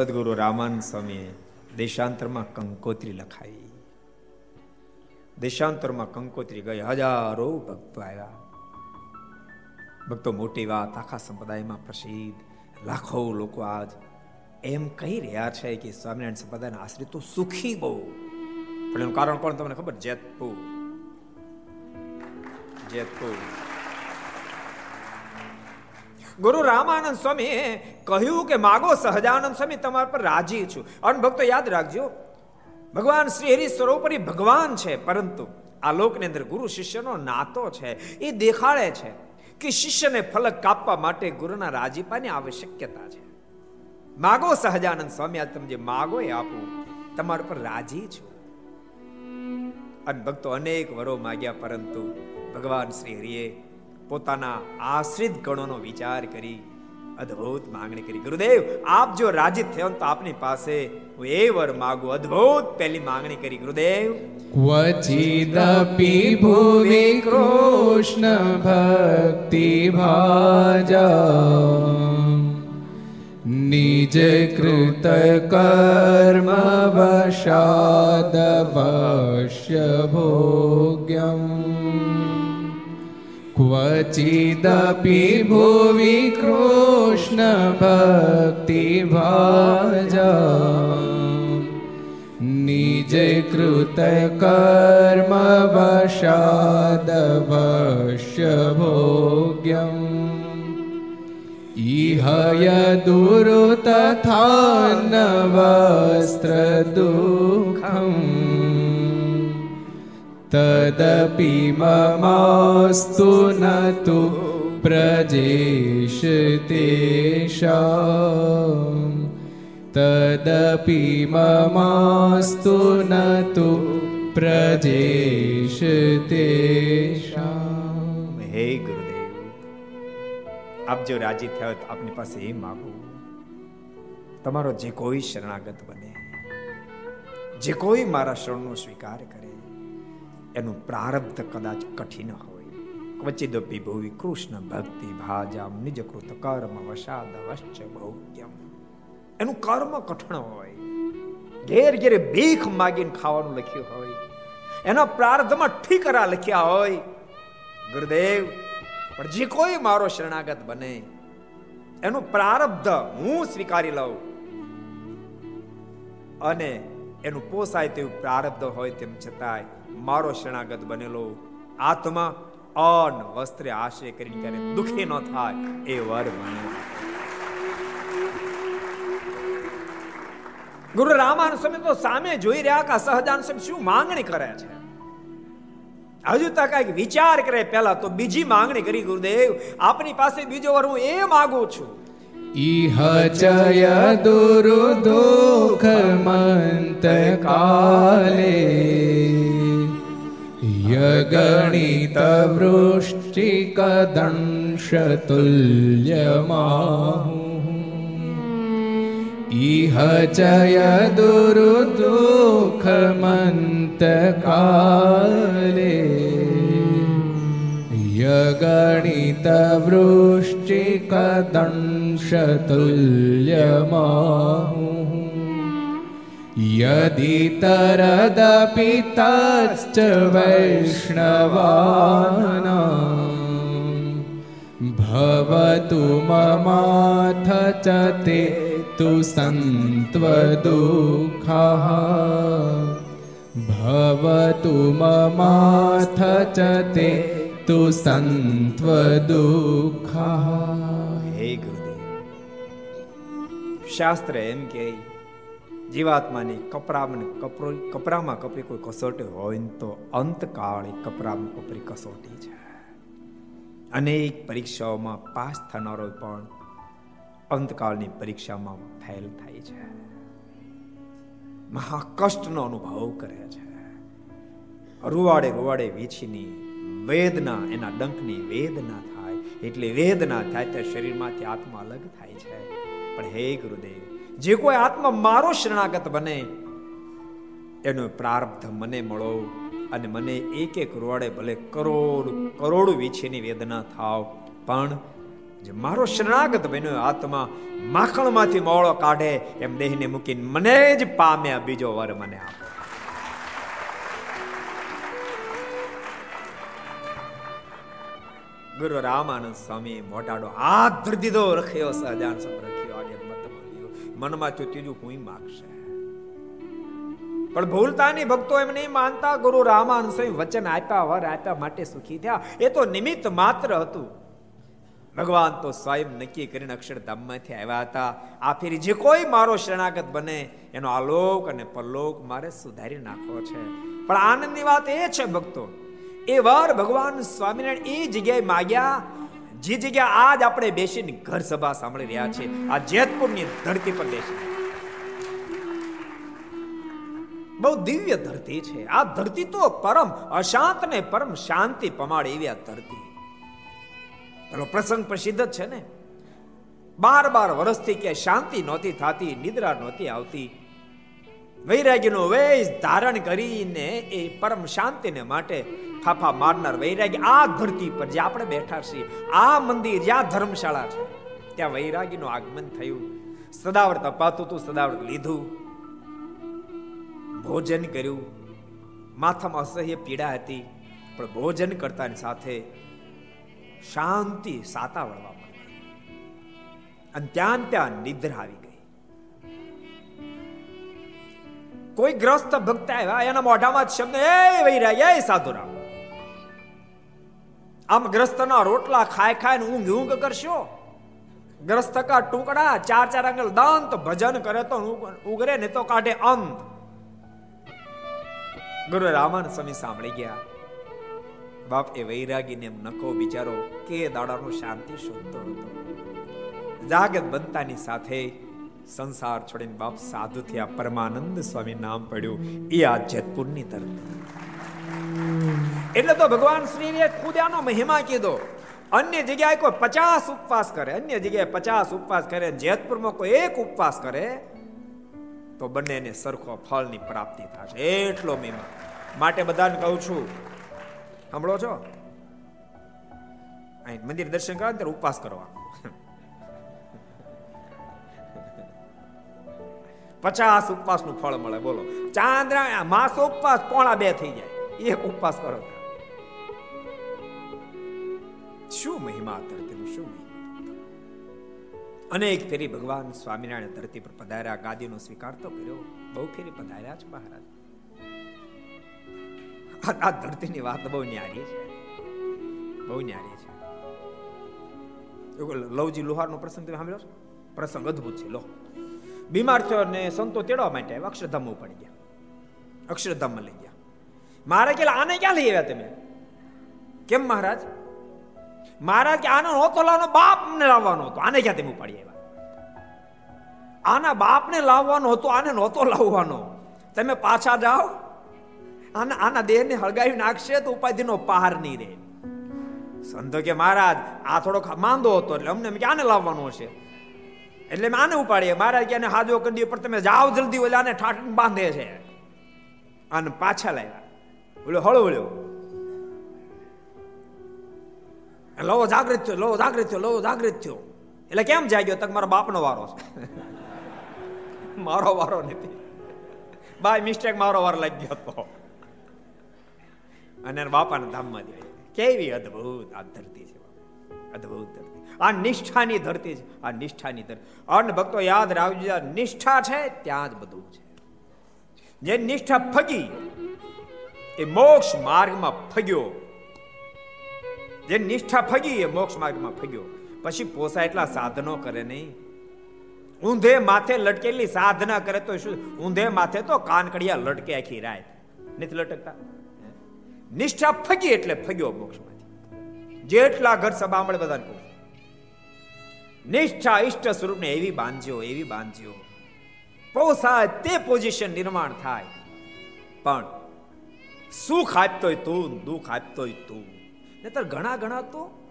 સદગુરુ રામાન સ્વામીએ દેશાંતરમાં કંકોત્રી લખાવી. દેશાંતરમાં કંકોત્રી ગઈ, હજારો ભક્તો આવ્યા. ભક્તો મોટી વાત, આખા સંપ્રદાયમાં પ્રસિદ્ધ, લાખો લોકો આજ એમ કહી રહ્યા છે કે સ્વામિનારાયણ સંપ્રદાયના આશ્રિત તો સુખી બહુ. પણ એનું કારણ કોણ તમને ખબર? જેતપુર. જેતપુર. ગુરુ રામાનંદ સ્વામી કહ્યું કે માગો સહજાનંદ સ્વામી તમારા પર રાજી છું. અને ભક્તો, યાદ રાખજો, ભગવાન શ્રી હરિ સર્વોપરી ભગવાન છે, પરંતુ આ લોકની અંદર ગુરુ શિષ્યનો નાતો છે. એ દેખાડે છે કે શિષ્યને ફલક કાપવા માટે ગુરુના રાજીપાની આવશ્યકતા છે. માગો સહજાનંદ સ્વામી આજ તમે જે માગો એ આપું, તમારા પર રાજી છું. અને ભક્તો, અનેક વરો માગ્યા, પરંતુ ભગવાન શ્રી હરિએ પોતાના આશ્રિત ગણોનો વિચાર કરી અદ્ભુત માંગણી કરી. ગુરુદેવ, આપ જો રાજી થયો તો આપની પાસે હું એ વર માગું. અદ્ભુત પહેલી માંગણી કરી. ગુરુદેવ. ક્વચિદપી ભુવિ કૃષ્ણ ભક્તિ ભાજા। નિજ કૃત કર્મ વશાદવશ્ય ભોગ્યમ क्वचिदपि भुवि कृष्णभक्तिभाजा निजकृतकर्मवशादवश्य भोग्यम् इह यदुरु तथा न वस्त्रदुःखम् तदपि ममास्तु न तु प्रजेश तेषाम् तदपि ममास्तु न तु प्रजेश તેષામ હે ગુરુદેવ આપ જો રાજી થયો તો આપની પાસે એ માગું તમારો જે કોઈ શરણાગત બને જે કોઈ મારા શરણનો સ્વીકાર કરે એનું પ્રારબ્ધ કદાચ કઠિન હોય. ક્વચિદ વિભુવી કૃષ્ણ ભક્તિ ભાજામ નિજ કૃત કર્મ વશાદ વશ્ચ ભોગ્યમ. એનું કર્મ કઠણ હોય. ઘેર ઘેરે ભીખ માગીને ખાવાનું લખ્યું હોય. એના પ્રાર્થમાં ઠીકરા લખ્યા હોય. ગુરુદેવ, પણ જે કોઈ મારો શરણાગત બને, એનું પ્રારબ્ધ હું સ્વીકારી લઉં. અને એનું પોસાય તેવું પ્રારબ્ધ હોય તેમ છતાંય મારો શરણાગત બનેલો. આત્મા અન વસ્ત્ર આશ્રય કરીને ક્યારે દુખી ન થાય એ વર મને. ગુરુ રામાન સ્વામી તો સામે જોઈ રહ્યા કે સહજાન સ્વામી શું માંગણી કરે છે? હજુ તો કંઈક વિચાર કરે, પહેલા તો બીજી માંગણી કરી, ગુરુદેવ, આપની પાસે બીજો વાર હું એ માંગુ છું. ઇહ ચય દુરુદુઃખમંત यगणितवृष्टिकदंशतुल्यमाहुः इह च यदुरुदुःखमन्तकाले यगणितवृष्टिकदंशतुल्यमाहुः यदि तरदपि तश्च वैष्णवाना भवतु ममाथ च ते तु सन्त्वदुःखः भवतु ममाथ च ते तु सन्त्वदुःखः હે ગુરુદેવ શાસ્ત્ર એમ કે જીવાત્માની કપરામાં કપરો કપરામાં કપરી કોઈ કસોટી હોય ને તો અંતકાળે કપરામાં કપરી કસોટી છે. અનેક પરીક્ષાઓમાં પાસ થનારો પણ અંતકાળની પરીક્ષામાં ફેલ થાય છે. મહાકષ્ટનો અનુભવ કરે છે. રૂવાડે રૂવાડે વીછીની વેદના, એના ડંકની વેદના થાય. એટલે વેદના થાય ત્યારે શરીરમાંથી આત્મા અલગ થાય છે. પણ હે ગુરુદેવ જે કોઈ આત્મા મારો શરણાગત બને, એનો પ્રારબ્ધ મને મળો અને મને એક એક રોડે ભલે કરોડ કરોડ વીછીની વેદના થાવ. પણ જે મારો શરણાગત બન્યો આત્મા માખણમાંથી મોળો કાઢે એમ દેહને મૂકીને મને જ પામ્યા બીજો વર મને આપો. ગુરુ રામાનંદ સ્વામી મોટાડો હાથ ધરી રખ્યો સહજાન સમ મનમાં થયું, ત્રીજું કોઈ માગશે. પણ ભૂલતા નહીં ભક્તો એમ નહીં માનતા, ગુરુ રામાન સ્વામી વચન આપ્યા, વર આપ્યા, માટે સુખી થયા. એ તો નિમિત્ત માત્ર હતું. ભગવાન તો સ્વયં નક્કી કરીને અક્ષરધામમાંથી આવ્યા હતા. આ ફેરી જે કોઈ મારો શરણાગત બને, એનો આલોક અને પરલોક મારે સુધારી નાખવો છે. પણ આનંદની વાત એ છે ભક્તો, એ વાર ભગવાન સ્વામિનારાયણ એ જગ્યાએ માગ્યા જે જગ્યા આજ આપણે બેસીને ઘર સભા સાંભળી રહ્યા છે, આ જેતપુરની ધરતી પર બેસી બહુ દિવ્ય ધરતી છે. આ ધરતી તો પરમ અશાંત ને પરમ શાંતિ પમાડે એવી આ ધરતી. પેલો પ્રસંગ પ્રસિદ્ધ છે ને. બાર બાર વર્ષથી ક્યાંય શાંતિ નહોતી થતી, નિદ્રા નહોતી આવતી. વૈરાગ્યનો વેશ ધારણ કરીને એ પરમ શાંતિને માટે ફાફા મારનાર વૈરાગ્ય આ ધરતી પર જે આપણે બેઠા છીએ, આ મંદિર જ્યાં ધર્મશાળા છે, ત્યાં વૈરાગ્યનું આગમન થયું. સદાવર્ત અપાતું હતું સદાવર્ત લીધું. ભોજન કર્યું. માથામાં અસહ્ય પીડા હતી, પણ ભોજન કરતાની સાથે શાંતિ સાતા વળવા માંડી. અને ત્યાં ત્યાં નિદ્રા આવી. કોઈ ગ્રસ્ત ભક્ત આવ્યા, એના મોઢામાં શબ્દ એ વૈરાગ એ સાધુરામ. આમ ગ્રસ્તના રોટલા ખાય ખાય ને ઊંઘ ઊંઘ કરશો? ગ્રસ્ત કા ટુકડા, ચાર ચાર આંગળ દંત, ભજન કરે તો ઉગરે ને તો કાઢે અંત. ગુરુ રામાન સ્વામી સાંભળી ગયા. બાપ એ વૈરાગીને એમ નકો બિચારો, કે દાડાનો શાંતિ શોધતો હતો. જાગત બનતાની સાથે સંસાર છોડીને બાપ સાધુ થયા. પરમાનંદ સ્વામી નામ પડ્યું. એ આ જેતપુરની ધરતી. એટલે તો ભગવાન શ્રીએ ખુદનો મહિમા કીધો. અન્ય જગ્યાએ કોઈ પચાસ ઉપવાસ કરે, અન્ય જગ્યાએ પચાસ ઉપવાસ કરે, જેતપુરમાં કોઈ એક ઉપવાસ કરે, તો બંનેને સરખો ફળની પ્રાપ્તિ થશે. એટલો મહિમા. માટે બધાને કહું છું, સાંભળો છો? અહીં મંદિર દર્શન કરવા ત્યારે ઉપવાસ કરવા પચાસ ઉપવાસનું ફળ મળે બોલો ચાંદ્રા માસ ઉપવાસ પોણા બે થઈ જાય એક ઉપવાસ કરો શું મહિમા ધરતીનું શું મહિમા અનેક ફેરી ભગવાન સ્વામિનારાયણ ધરતી પર પધાર્યા ગાદીનો સ્વીકાર તો કર્યો બહુ ફેરી પધાર્યા છે મહારાજ આ ધરતીની વાત બહુ ન્યારી છે બહુ ન્યારી છે લવજી લુહારનો પ્રસંગ તમે સાંભળ્યો પ્રસંગ અદભુત છે લો બીમાર થયો ને સંતો તેડવા માટે અક્ષરધામ પડી ગયા. અક્ષરધામમાં લઈ ગયા. મારા કે આને ક્યાં લઈ આવ્યા તમે? કેમ મહારાજ? મહારાજ કે આનો નહોતો લાવવાનો બાપ ને લાવવાનો હતો. આને ક્યાં તમે ઉપાડી આવ્યા? આના બાપને લાવવાનો હતો, આને નહોતો લાવવાનો. તમે પાછા જાઓ. આના આના દેહને હળગાવી નાખશે તો ઉપાધિનો પહાર નહીં રહે. સંતો કે, મહારાજ, આ થોડોક માંદો હતો એટલે અમને ક્યાંને લાવવાનો હશે. એટલે મેં આને ઉપાડીએ. મહારાજ કે હાજો કરી દઈએ. પણ તમે જાઓ જલ્દી, ઓલા આને ઠાઠ બાંધે છે. અને પાછા લાવ્યા. ઓલો હળવળ્યો લવો જાગૃત થયો લવો જાગૃત થયો લવો જાગૃત થયો. એટલે કેમ જાગ્યો? તક મારા બાપનો વારો છે. મારો વારો નથી. બાય મિસ્ટેક મારો વાર લાગી ગયો હતો. અને બાપાના ધામમાં જાય કેવી અદ્ભુત આ ધરતી છે. અદ્ભુત. ધરતી આ નિષ્ઠાની ધરતી છે, આ નિષ્ઠાની ધરતી. અન ભક્તો યાદ રાખજો નિષ્ઠા છે, ત્યાં જ બધું છે. જે નિષ્ઠા ફગી, એ મોક્ષ માર્ગમાં ફગ્યો. જે નિષ્ઠા ફગી, એ મોક્ષ માર્ગમાં ફગ્યો. પછી પોસાય એટલા સાધનો કરે નહીં. ઊંધે માથે લટકેલી સાધના કરે તો શું? ઊંધે માથે તો કાનકડિયા લટકે આખી રાત. નથી લટકતા? નિષ્ઠા ફગી એટલે ફગ્યો મોક્ષમાંથી. જેટલા ઘર સભા મળે બધાને કહું નિષ્ઠા ઈષ્ટ સ્વરૂપને એવી બાંધ્યો એવી બાંધ્યો. પોસાય તે પોઝિશન નિર્માણ થાય. પણ સુખ આપતોય તું, દુઃખ આપતોય તું. નહીતર ઘણા ઘણા તો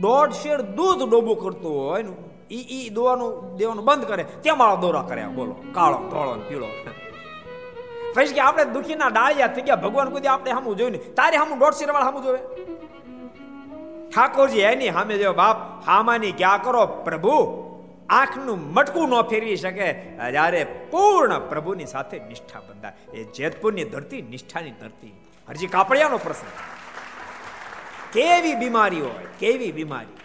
દોઢ શેર દૂધ ડોબું કરતું હોય ને, ઈ ઈ દોવાનું, દેવાનું બંધ કરે. ત્યાં મારા દોરા કર્યા બોલો, કાળો, ધોળો પીળો. પછી કે આપણે દુખીના ડાળિયા થઈ ગયા, ભગવાન કોઈ આપણે સામું જોયું ને તારે સામું દોઢ શેર વાળા સામું જોવે? ઠાકોરજી એની સામે જો બાપ હામાની ક્યાં કરો, પ્રભુ? આંખનું મટકું ન ફેરવી શકે. જ્યારે પૂર્ણ પ્રભુની સાથે નિષ્ઠા બંધાય. એ જેતપુરની ધરતી, નિષ્ઠાની ધરતી. હરજી કાપડિયાનો પ્રશ્ન. કેવી બીમારી હોય? કેવી બીમારી?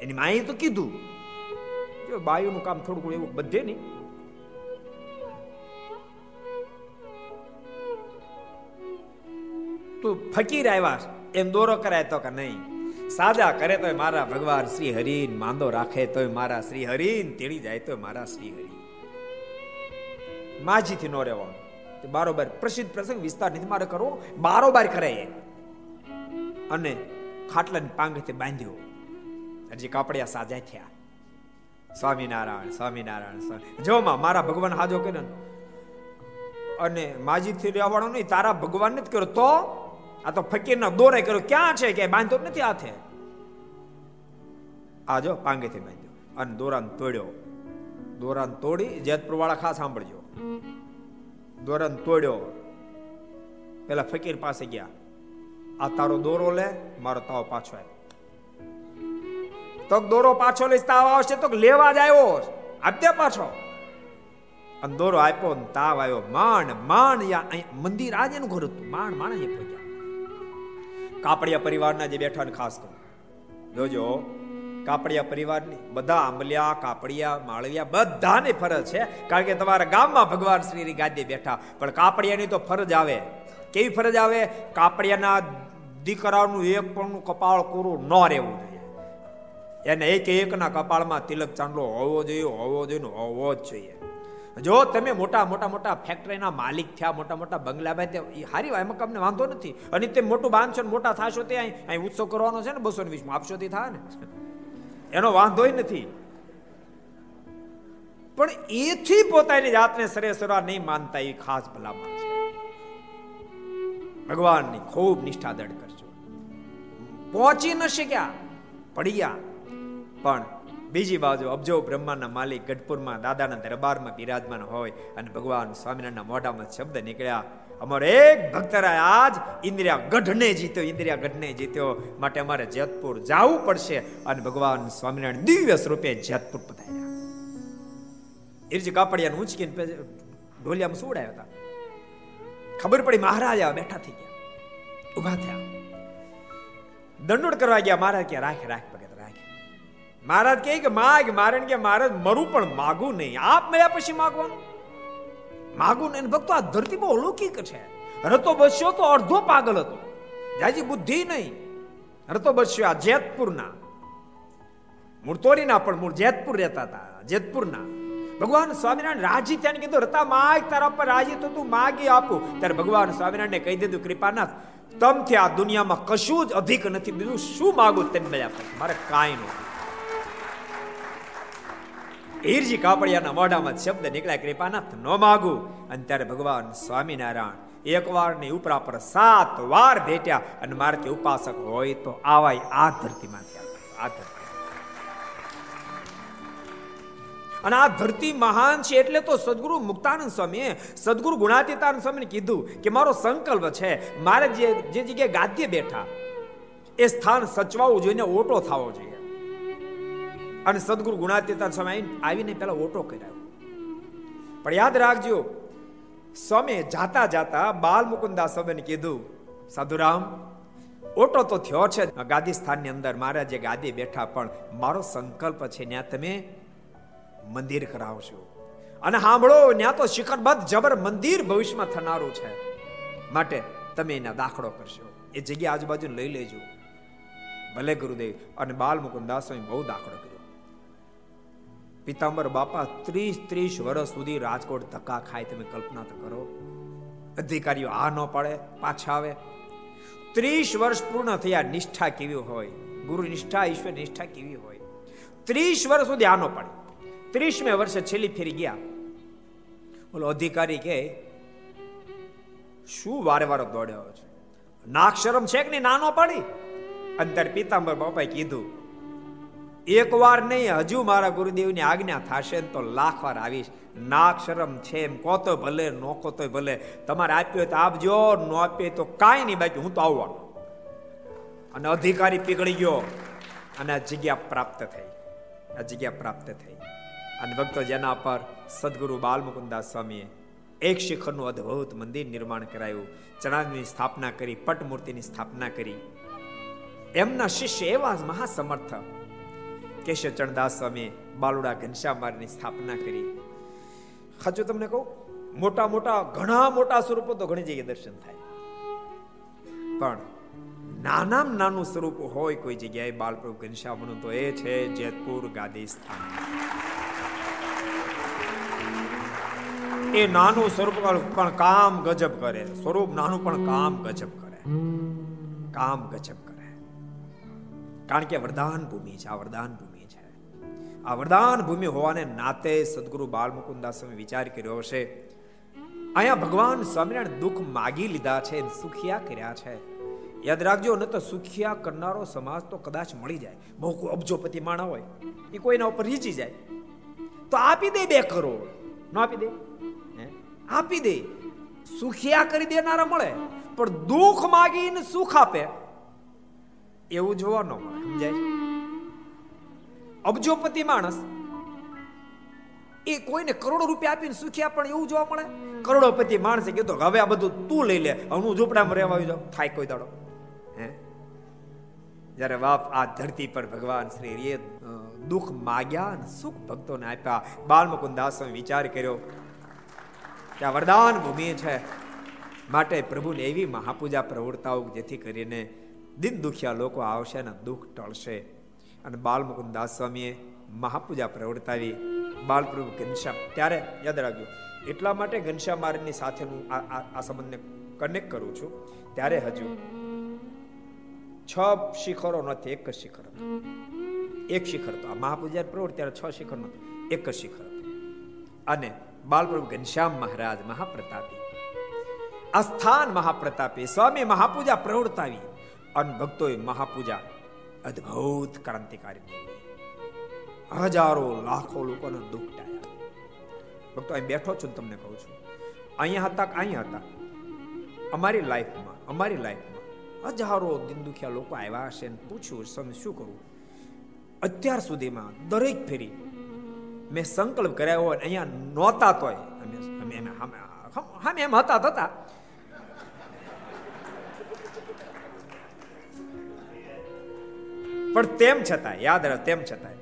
એની માએ તો કીધું. જો બાયુનું કામ થોડું એવું બધે નહીં. તું ફકીર આવ્યા, એમ દોરો કરાય તો કે નહીં? સાજા કરે તોય મારા ભગવાન શ્રી હરિન માંદો રાખે તોય મારા શ્રી હરિન તેડી જાય તો મારા શ્રી હરિ માજીથી નો રહેવાનું. બારોબાર પ્રસિદ્ધ પ્રસંગ વિસ્તાર નથી મારે કરવો, બારોબાર કરે અને ખાટલાની પાંગથી બાંધ્યો. હજી કાપડિયા સાજા થયા. સ્વામિનારાયણ સ્વામિનારાયણ જો માં, મારા ભગવાન હાજો કર્યો અને માજીથી રહેવાનું નહીં, તારા ભગવાન જ કર્યો તો આ તો ફકીરના દોરે કર્યો. ક્યાં છે કે બાંધતો નથી હાથે. આ જો પાંગેથી બાંધ્યો. અને દોરાન તોડ્યો. દોરાન તોડી જેતપુર વાળા ખાસ સાંભળજો. દોરાન તોડ્યો. પેલા ફકીર પાસે ગયા. આ તારો દોરો લે, મારો તાવ પાછો આવ્યો તો દોરો પાછો લઈશ, તાવ આવશે તો લેવા જ આવ્યો આપજે પાછો. અને દોરો આપ્યો ને તાવ આવ્યો માંડ માંડ યા મંદિર આજે ઘર હતું. માંડ માણ અહીંયા પહોંચ્યા. કાપડિયા પરિવારના જે બેઠા ખાસ કરો જોજો, કાપડિયા પરિવારની બધા આંબલિયા, કાપડિયા, માળવિયા બધાને ફરજ છે. કારણ કે તમારા ગામમાં ભગવાન શ્રી ગાદી બેઠા. પણ કાપડિયાની તો ફરજ આવે. કેવી ફરજ આવે? કાપડિયાના દીકરાનું એક પણ કપાળ કોરું ન રહેવું જોઈએ. એને એક એકના કપાળમાં તિલક ચાંદલો હોવો જોઈએ હોવો જોઈએ હોવો જ જોઈએ. જો તમે મોટા મોટા મોટા ફેક્ટરીના માલિક થયા, મોટા મોટા બંગલા બાંધ્યા તે હારી એમાં તમને વાંધો નથી. અને તે મોટું બાંધશો ને મોટા થશો તે અહીં ઉત્સવ કરવાનો છે ને બસો ને વીસમાં, આપશો તે થાય ને? એનો વાંધો નથી. પણ એથી પોતાની જાતને સરેસરા નહીં માનતા એ ખાસ ભલામણ છે. ભગવાનની ખૂબ નિષ્ઠા દળ કરજો. પહોંચી ન શક્યા, પડી ગયા. પણ બીજી બાજુ અબજો બ્રહ્માના માલિક ગઢપુરમાં દાદાના દરબારમાં બિરાજમાન હોય અને ભગવાન સ્વામિનારાયણના મોઢામાં શબ્દ નીકળ્યા, અમારો એક ભક્તરાય આજ ઇન્દ્રિયા ગઢને જીત્યો, ઇન્દ્રિયા ગઢને જીત્યો. માટે અમારે જેતપુર જવું પડશે. અને ભગવાન સ્વામિનારાયણ દિવ્ય સ્વરૂપે જેતપુર પધાર્યા. ઇરજી કાપડિયાને ઉંચકીને ઢોલિયામાં સુવડાયા હતા ખબર પડી મહારાજા બેઠા થઈ ગયા ઊભા થયા. દંડોડ કરવા ગયા મહારાજ કે રાખ રાખ રાખ. મહારાજ કહે કે માગ, મારે કે મહારાજ, મરું પણ માગું નહીં. આપ મળ્યા પછી માગવાનું? માગું નહીં. ભક્તો, આ ધરતી બહુ અલૌકિક છે. રતો બસ્યો તો અડધો પાગલ હતો. જાજી બુદ્ધિ નહીં. રતો બસ્યો આ જેતપુરના. મૂળ તોરીના પણ મૂળ જેતપુર રહેતા હતા, જેતપુરના. ભગવાન સ્વામિનારાયણ રાજી થયા કીધું, રતા માગ તારા પર રાજી તો તું માગી આપું. ત્યારે ભગવાન સ્વામિનારાયણ કહી દીધું, કૃપાનાથ, તમથી આ દુનિયામાં કશું જ અધિક નથી. બીજું શું માગું તેમ મળ્યા મારે કાંઈ નથી હીરજી કાપડિયાના મોઢામાં શબ્દ નીકળ્યા કૃપાનાથ, ન માગું. અને ત્યારે ભગવાન સ્વામિનારાયણ એક વારની ઉપરા પર સાત વાર ભેટ્યા અને મારથી ઉપાસક હોય તો આવાય આ ધરતીમાં આ ધરતી. અને આ ધરતી મહાન છે એટલે તો સદગુરુ મુક્તાનંદ સ્વામીએ સદગુરુ ગુણાતીતાનંદ સ્વામીને કીધું કે મારો સંકલ્પ છે, મારે જે જે જગ્યાએ ગાદ્ય બેઠા, એ સ્થાન સચવાવું જોઈએ, ઓટો થવો જોઈએ. અને સદગુરુ ગુણાતીતા સ્વામી આવીને પેલા ઓટો કર્યો. પણ યાદ રાખજો સ્વામી જાતા જાતા બાલ મુકુદાસ સ્વામીને કીધું સાધુરામ ઓટો તો થયો છે ગાદી સ્થાનની અંદર મારા જે ગાદી બેઠા, પણ મારો સંકલ્પ છે ત્યાં તમે મંદિર કરાવશો. અને સાંભળો ત્યાં તો શિખરબદ્ધ જબર મંદિર ભવિષ્યમાં થનારું છે. માટે તમે એના દાખલો કરશો. એ જગ્યા આજુબાજુ લઈ લેજો. ભલે ગુરુદેવ, અને બાલ મુકુદાસ બહુ દાખલો કર્યો. પિતાંબર બાપા ત્રીસ ત્રીસ વર્ષ સુધી રાજકોટ ધક્કા ખાય, તમે કલ્પના તો કરો. અધિકારીઓ આ ન પાડે, પાછા આવે. ત્રીસ વર્ષ પૂર્ણ થયા, નિષ્ઠા કેવી હોય? ગુરુ નિષ્ઠા, ઈશ્વર નિષ્ઠા કેવી હોય? ત્રીસ વર્ષ સુધી આ ન પાડે. ત્રીસમે વર્ષે છેલ્લી ફેરી ગયા. બોલો અધિકારી કે, શું વારે વારે દોડ્યો છે? નાક શરમ છે કે નહીં? નાનો પાડી? અંતર પિતાંબર બાપાએ કીધું એક વાર નહીં, હજુ મારા ગુરુદેવની આજ્ઞા થશે તો લાખ વાર આવીશ. નાક શરમ છે એમ કોતો ભલે, નો કોતો ભલે. તમારે આપ્યો તો આપજો, નો આપ્યો તો કાંઈ નહીં બાકી, હું તો આવવાનો. અને અધિકારી પીગળી ગયો. અને આ જગ્યા પ્રાપ્ત થઈ. આ જગ્યા પ્રાપ્ત થઈ. અને ભક્તો જેના પર સદગુરુ બાલમુકુદાસ સ્વામીએ એક શિખરનું અદ્ભુત મંદિર નિર્માણ કરાયું. ચણાની સ્થાપના કરી, પટમૂર્તિની સ્થાપના કરી. એમના શિષ્ય એવા મહાસમર્થ. કેશવ ચણદાસ સ્વામીએ બાલુડા ઘનશ્યામારની સ્થાપના કરી. ખાચું તમને કહું, મોટા મોટા, ઘણા મોટા સ્વરૂપો તો ઘણી જગ્યાએ દર્શન થાય. પણ નાનામાં નાનું સ્વરૂપ હોય કોઈ જગ્યાએ બાલપ્રભુ ઘનશ્યામનું તો એ છે જેતપુર ગાદી સ્થાન. એ નાનું સ્વરૂપ પણ કામ ગજબ કરે. સ્વરૂપ નાનું પણ કામ ગજબ કરે. કામ ગજબ કરે. કારણ કે વરદાન ભૂમિ છે, આ વરદાન ભૂમિ છે. આ વરદાન ભૂમિ હોવાને નાતે સદગુરુ બાલમુકુદાસ સ્વામી વિચાર કર્યો હશે. અહીંયા ભગવાન સ્વામિનારાયણ દુઃખ માગી લીધા છે સુખિયા કર્યા છે. યાદ રાખજો, ન તો સુખિયા કરનારો સમાજ તો કદાચ મળી જાય. બહુ અબજોપતિ માણા હોય, એ કોઈના ઉપર રીચી જાય. તો આપી દે બે કરોડ. ન આપી દે? આપી દે. સુખિયા કરી દેનારા મળે. પણ દુઃખ માગીને સુખ આપે. એવું જોવા ન મળે, સમજાય અબજોપતિ માણસ એ કોઈને કરોડો રૂપિયા આપીને સુખ્યા પણ એવું જોવા મળે? કરોડોપતિ માણસે કીધું હવે આ બધું તું લઈ લે હું ઝૂંપડામાં રહેવા આવી જાઉં. થાય કોઈ દાડો. હે? જ્યારે બાપ આ ધરતી પર ભગવાન શ્રી એ દુઃખ માગ્યા અને સુખ ભક્તોને આપ્યા બાલમુકુંદ દાસ વિચાર કર્યો કે આ વરદાન ભૂમિ છે. માટે પ્રભુને એવી મહાપૂજા પ્રવૃત્તાઓ જેથી કરીને દિન દુખિયા લોકો આવશે અને દુઃખ ટળશે. અને બાલમુકુંદ દાસ સ્વામીએ મહાપૂજા પ્રવર્તાવી. બાલપ્રભુ ઘનશ્યામ ત્યારે યાદ રાખજો, એટલા માટે ઘનશ્યામ મારની સાથે હું આ સંબંધને કનેક્ટ કરું છું. ત્યારે હજુ છ શિખરો નથી, એક જ શિખર એક શિખર તો આ મહાપૂજા પ્રવૃત્તિ ત્યારે છ શિખર નતું એક જ શિખર અને બાલપ્રભુ ઘનશ્યામ મહારાજ મહાપ્રતાપી. આ સ્થાન મહાપ્રતાપી, સ્વામી મહાપૂજા પ્રવર્તાવી. અને ભક્તોએ મહાપૂજા અદ્ભુત ક્રાંતિકારી હજારો, લાખો લોકોને દુઃખ ટાયા. ભક્તો, અહીં બેઠો છું તમને કહું છું. અહીંયા હતા અહીંયા હતા? અમારી લાઈફમાં અમારી લાઈફમાં હજારો દિન દુખિયા લોકો આવ્યા હશે પૂછ્યું તમે શું કરું? અત્યાર સુધીમાં દરેક ફેરી મેં સંકલ્પ કર્યા હોય, અહીંયા નહોતા તોય. અમે અમે એમ હતા. થતા પણ તેમ છતાં, યાદ રાખ, તેમ છતાં.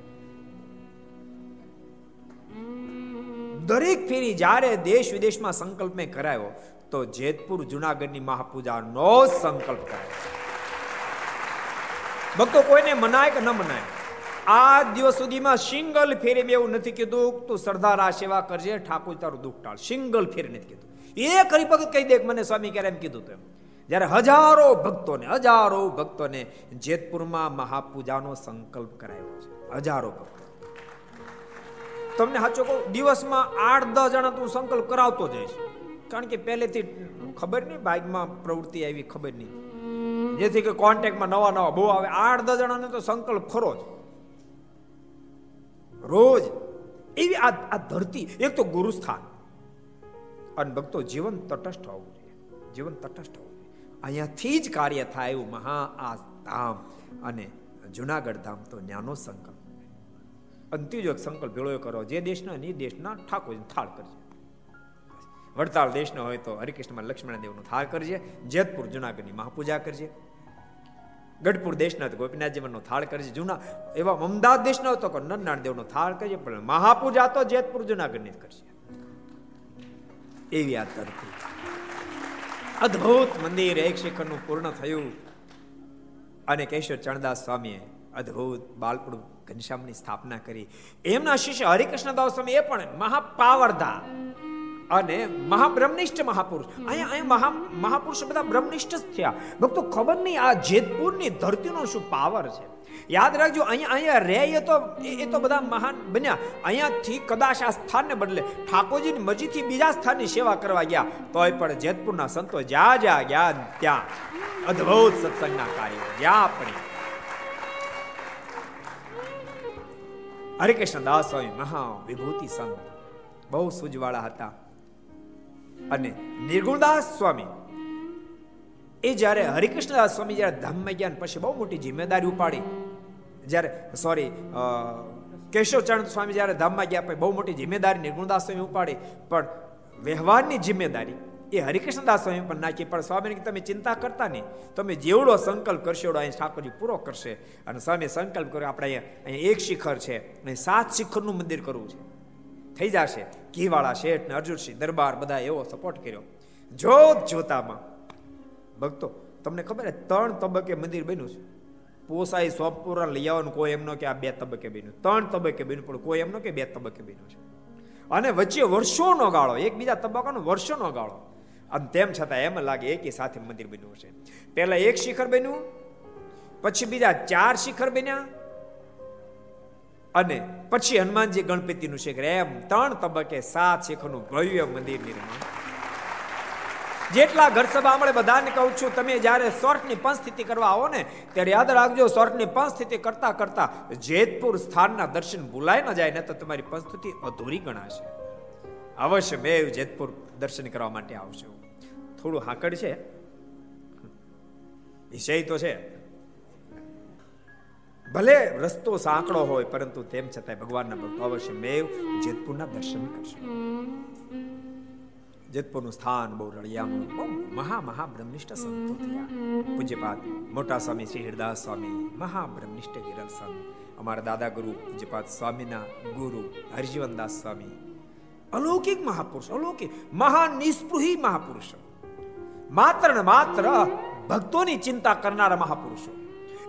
દરેક ફેરી જ્યારે દેશ વિદેશમાં સંકલ્પ મેં કરાયો, તો જેતપુર જુનાગઢની મહાપૂજાનો સંકલ્પ કરાયો. ભક્તો, કોઈને મનાય કે ન મનાય? આ દિવસ સુધીમાં સિંગલ ફેરી મેં એવું નથી કીધું તું સરદાર આ સેવા કરજે, ઠાકોર તારું દુઃખ ટાળ સિંગલ ફેરી નથી કીધું. એ કરી ભગત કહી દે મને સ્વામી ક્યારે એમ કીધું તેમ જ્યારે હજારો ભક્તોને હજારો ભક્તોને જેતપુરમાં મહાપૂજાનો સંકલ્પ કરાયો છે. હજારો ભક્તો. તમને સાચો કહું, દિવસમાં આઠ, દસ જણા તું સંકલ્પ કરાવતો જઈશ કારણ કે પહેલેથી ખબર નહીં બાઇકમાં પ્રવૃત્તિ આવી, ખબર નહીં. જેથી કે કોન્ટેક્ટમાં નવા નવા બહુ આવે. આઠ, દસ જણાને તો સંકલ્પ ખરો જ. રોજ. એવી આ આ ધરતી, એક તો ગુરુસ્થાન. અને ભક્તો જીવન તટસ્થ હોવું જોઈએ. જીવન તટસ્થ હોવું અહીંયાથી જ કાર્ય થાય એવું મહા આ ધામ અને જુનાગઢ ધામ તો જ્ઞાનો સંકલ્પ. અંતિજો એક સંકલ્પ ભેળો કરો જે દેશના ની દેશના ઠાકોર થાળ કરજે. વડતાલ દેશનો હોય તો હરિકૃષ્ણમાં લક્ષ્મણ દેવનો થાળ કરજે, જેતપુર જુનાગઢની મહાપૂજા કરજે. ગઢપુર દેશના ગોપીનાથજીવનનો થાળ કરજે. જૂના એવા અમદાવાદ દેશનો તો નરનારાયણ દેવનો થાળ કરજે, પણ મહાપૂજા તો જેતપુર જુનાગઢની જ કરશે એવી આ ધરતી. અદ્ભુત મંદિર એક શિખરનું પૂર્ણ થયું. અને કેશવ ચણદાસ સ્વામીએ અદ્ભુત બાલપુર ઘનશ્યામની સ્થાપના કરી. એમના શિષ્ય હરિકૃષ્ણદાસ સ્વામી એ પણ મહાપાવરદા. અને મહાબ્રહ્મનિષ્ઠ મહાપુરુષ. અહીંયા અહીંયા મહા મહાપુરુષ બધા બ્રહ્મનિષ્ઠ જ થયા. ભક્તો, ખબર નહીં આ જેતપુરની ધરતીનો શું પાવર છે. યાદ રાખજો, અહીંયા અહીંયા રે એ તો એ તો બધા મહાન બન્યા. અહીંયાથી કદાચ આ સ્થાનને બદલે ઠાકોરજીની મજીથી બીજા સ્થાનની સેવા કરવા ગયા, તોય પણ જેતપુરના સંતો જ્યાં જ્યાં ગયા ત્યાં અદ્ભુત સત્સંગના કાર્યો જ્યાં પણ. હરિકૃષ્ણ દાસ સ્વામી મહા વિભૂતિ સંત. બહુ સુજવાળા હતા. અને નિર્ગુણદાસ સ્વામી. એ જ્યારે હરિકૃષ્ણદાસ સ્વામી જ્યારે ધામમાં ગયા પછી બહુ મોટી જિમ્મેદારી ઉપાડી. જ્યારે સોરી કેશવચરણ સ્વામી જ્યારે ધામમાં ગયા પછી બહુ મોટી જિમ્મેદારી નિર્ગુણદાસ સ્વામી ઉપાડી. પણ વ્યવહારની જિમ્મેદારી એ હરિકૃષ્ણદાસ સ્વામી પણ નાખી. પણ સ્વામીને તમે ચિંતા કરતા નહીં. તમે જેવડો સંકલ્પ કરશો એવડો અહીં ઠાકોરજી પૂરો કરશે. અને સ્વામી સંકલ્પ કર્યો, આપણે અહીંયા અહીંયા એક શિખર છે. અને સાત શિખરનું મંદિર કરવું છે. થઈ જશે. ઘીવાળા શેઠ ને અર્જુનસિંહ દરબાર બધા એવો સપોર્ટ કર્યો. જોત જોતામાં, ભક્તો, તમને ખબર ને ત્રણ તબક્કે મંદિર બન્યું છે. પોસાઈ, સોપપુરા લઈ આવવાનું કોઈ એમનો કે આ બે તબક્કે બન્યું. ત્રણ તબક્કે બન્યું, પણ કોઈ એમનો કે બે તબક્કે બન્યું છે. અને વચ્ચે વર્ષોનો ગાળો, એકબીજા તબક્કાનો વર્ષોનો ગાળો. અને તેમ છતાં એમ લાગે એકી સાથે મંદિર બન્યું છે પહેલા એક શિખર બન્યું, પછી બીજા ચાર શિખર બન્યા અને પછી હનુમાનજી ગણપતિનું શિખર. એમ ત્રણ તબક્કે સાત શિખરનું ભવ્ય મંદિર નિર્માણ જેટલા ઘર સભા આપણે બધાને કહું છું, તમે જ્યારે સ્વર્ગની પંચ સ્થિતિ કરવા આવો ને, ત્યારે યાદ રાખજો, સ્વર્ગની પંચ સ્થિતિ કરતા કરતા જેતપુર સ્થાનના દર્શન ભૂલાય ન જાય ને તો તમારી પંચ સ્થિતિ અધૂરી ગણાશે. અવશ્ય મેં જેતપુર દર્શન કરવા માટે આવશો થોડું હાકડ છે. વિષય તો છે. ભલે રસ્તો સાંકડો હોય, પરંતુ તેમ છતાંય ભગવાનના ભક્તો અવશ્ય મેવ જેતપુરના દર્શન કરશે. જેતપુરનું સ્થાન બહુ રળિયામણું, બહુ મહા, મહાબ્રહ્મનિષ્ઠ સંતો થયા. પૂજ્યપાદ મોટા સ્વામી શ્રી હરિદાસ સ્વામી, મહાબ્રહ્મનિષ્ઠ વિરલ સંત, અમારા દાદા ગુરુ પૂજ્યપાદ સ્વામીના ગુરુ હરિજીવનદાસ સ્વામી, અલૌકિક મહાપુરુષ, અલૌકિક, મહાન, નિસ્પૃહી મહાપુરુષ. માત્ર ને માત્ર ભક્તોની ચિંતા કરનારા મહાપુરુષો.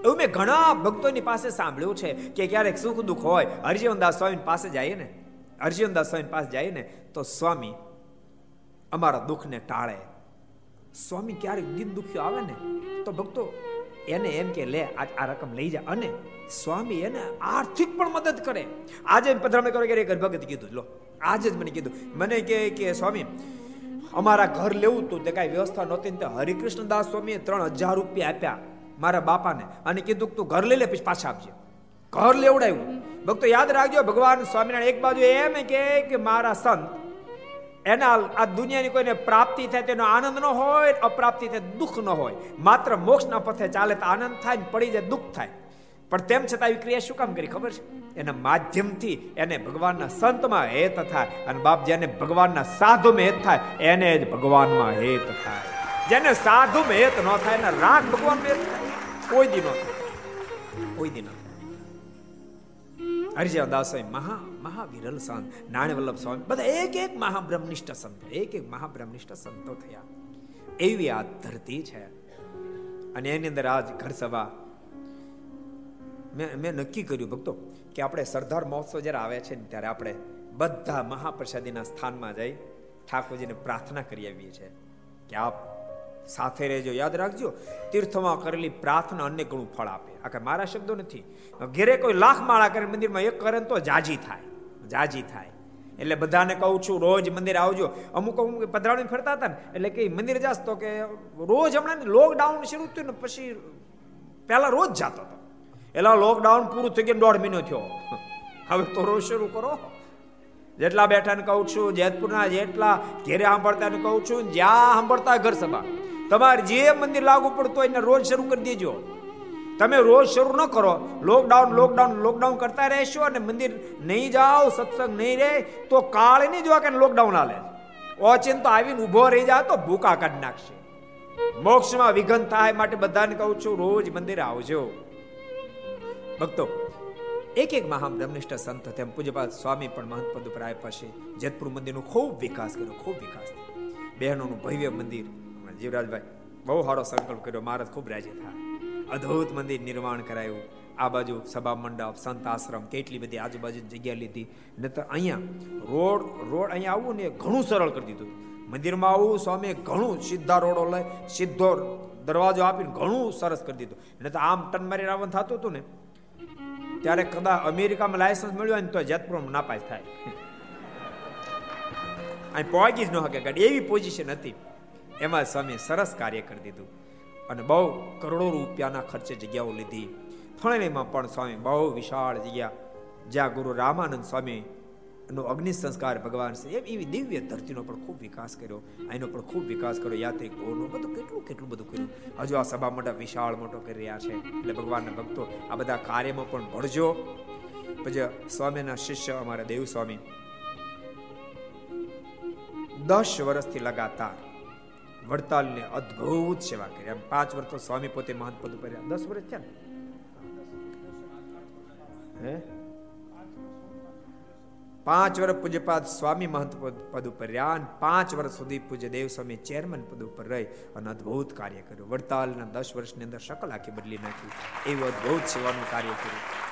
એવું મેં ઘણા ભક્તોની પાસે સાંભળ્યું છે કે ક્યારેક સુખ દુઃખ હોય હરજીવનદાસ સ્વામી પાસે જઈએ ને હરિજીવનદાસ સ્વામી પાસે જઈએ ને, તો સ્વામી અમારા દુઃખને ટાળે. સ્વામી ક્યારેક દિન દુખ્યો આવે ને, તો ભક્તો એને એમ કે, લે આ રકમ લઈ જા. અને સ્વામી એને આર્થિક પણ મદદ કરે. આજે પધરામણી કરો કે ભગત કીધું, લો, આજે જ મને કીધું, મને કે કે સ્વામી, અમારા ઘર લેવું તું, તે કાંઈ વ્યવસ્થા નહોતી ને હરિકૃષ્ણદાસ સ્વામીએ ત્રણ હજાર રૂપિયા આપ્યા. મારા બાપાને. અને કીધું તું ઘર લઈ લે, પછી પાછા આપજે ઘર લેવડાવ્યું ભક્તો, યાદ રાખજો, ભગવાન સ્વામિનારાયણ એક બાજુ એમ કે મારા સંત, એના આ દુનિયાની કોઈને પ્રાપ્તિ થાય તેનો આનંદ ન હોય, અપ્રાપ્તિ થાય દુઃખ ન હોય. માત્ર મોક્ષના પથે ચાલે તો આનંદ થાય પડી જાય દુઃખ થાય. પણ તેમ છતાં આવી ક્રિયા શું કામ કરી, ખબર છે? એના માધ્યમથી એને ભગવાનના સંતમાં હેત થાય અને બાપ જેને ભગવાનના સાધુમાં હેત થાય, એને જ ભગવાનમાં હેત થાય. જેને સાધુમાં હેત ન થાય, એના રાગ ભગવાન હેત થાય. કોઈ દી ન કોઈ દી ન થાય હરિજન મહા મહાવિરલ સંત નાણવલ્લભ સ્વામી બધા એક એક મહાબ્રહ્મનિષ્ઠ સંતો એક એક મહાબ્રહ્મનિષ્ઠ સંતો થયા એવી આ ધરતી છે અને એની અંદર આજ ઘર સભા મેં મેં નક્કી કર્યું ભક્તો કે આપણે સરદાર મહોત્સવ જ્યારે આવે છે ને ત્યારે આપણે બધા મહાપ્રસાદીના સ્થાનમાં જઈ ઠાકોરજીને પ્રાર્થના કરી આવીએ છીએ કે આપ સાથે રહેજો. યાદ રાખજો, તીર્થમાં કરેલી પ્રાર્થના અન્ય ઘણું ફળ આપે. આ કે મારા શબ્દો નથી. ઘેરે કોઈ લાખ માળા કરે મંદિરમાં એક કરે તો જાજી થાય. જાજી થાય. એટલે બધાને કહું છું, રોજ મંદિર આવજો. અમુક અમુક પધરાવણી ફરતા હતા ને, એટલે કે મંદિર જાસ તો કે રોજ હમણાં લોકડાઉન શરૂ થયું ને પછી પહેલા રોજ જતો હતો. એટલે લોકડાઉન પૂરું થઈ ગયું દોઢ મહિનો થયો. હવે તો રોજ શરૂ કરો. જેટલા બેઠાને કહું છું, જેતપુરના જેટલા ઘેરે સાંભળતાને કહું છું, જ્યાં સાંભળતા ઘર સભા. તમારે જે મંદિર લાગુ પડતું હોય એને રોજ શરૂ કરી દેજો. તમે રોજ શરૂ ન કરો લોકડાઉન લોકડાઉન લોકડાઉન કરતા રહેશો અને મંદિર નહીં જાઓ, સત્સંગ નહીં રહે, તો કાળ નહીં જોવા કે લોકડાઉન હાલે ઓચિન તો આવીને ઊભો રહી જાય તો ભૂકા કાઢી નાખશે. મોક્ષમાં વિઘન થાય માટે બધાને કહું છું, રોજ મંદિર આવજો. ભક્તો, એક એક મહા બ્રહ્મનિષ્ઠ સંત તેમ પૂજ્યપાદ સ્વામી પણ મહંત પદ ઉપર આવ્યા છે. જેતપુર મંદિરનો ખૂબ વિકાસ કર્યો, ખૂબ વિકાસ બહેનોનું ભવ્ય મંદિર જીવરાજભાઈ બહુ સારો સંકલ્પ કર્યો મહારાજ ખૂબ રાજી થાય. અદ્ભુત મંદિર નિર્માણ કરાયું. આ બાજુ સભા મંડપ, સંત આશ્રમ, કેટલી બધી આજુબાજુ જગ્યા લીધી. નહીતર અહીંયા રોડ રોડ અહીંયા આવવું ને ઘણું સરળ કરી દીધું. મંદિરમાં આવવું સ્વામી ઘણું સીધા રોડો લઈ, સીધો દરવાજો આપીને ઘણું સરસ કરી દીધું. તો આમ ટન મારી આવવાનું થતું હતું ને, ત્યારે કદા અમેરિકામાં લાયસન્સ મળ્યું હોય ને તો જેતપુરમાં નાપાસ થાય. અહીં પહોંચી જ ન શકે એવી પોઝિશન હતી. એમાં સ્વામી સરસ કાર્ય કરી દીધું અને બહુ કરોડો રૂપિયાના ખર્ચે જગ્યાઓ લીધી. ફળણીમાં પણ સ્વામી બહુ વિશાળ જગ્યા. જ્યાં ગુરુ રામાનંદ સ્વામી નો અગ્નિ સંસ્કાર ભગવાન છે એવી દિવ્ય ધરતીનો પણ ખૂબ વિકાસ કર્યો. એનો પણ ખૂબ વિકાસ કર્યો. યાત્રિક ગૌરવ બધું કેટલું કેટલું બધું કર્યું. હજુ આ સભા મોટા વિશાળ મોટો કરી રહ્યા છે. એટલે ભગવાનના ભક્તો આ બધા કાર્યમાં પણ ભળજો. પછી સ્વામીના શિષ્ય અમારા દેવ સ્વામી દસ વર્ષથી લગાતાર વડતાલને અદ્ભુત સેવા કરી. એમ પાંચ વર્ષ તો સ્વામી પોતે મહાન પદ ઉપર દસ વર્ષ થયા હે? પાંચ વર્ષ પૂજ્યપાદ સ્વામી મહંત પદ ઉપર રહ્યા પાંચ વર્ષ સુધી પૂજ્ય દેવ સ્વામી ચેરમેન પદ ઉપર રહી અને અદ્ભુત કાર્ય કર્યું. વડતાલના દસ વર્ષની અંદર શકલ આખી બદલી નાખી. એવું અદ્ભુત સેવાનું કાર્ય કર્યું.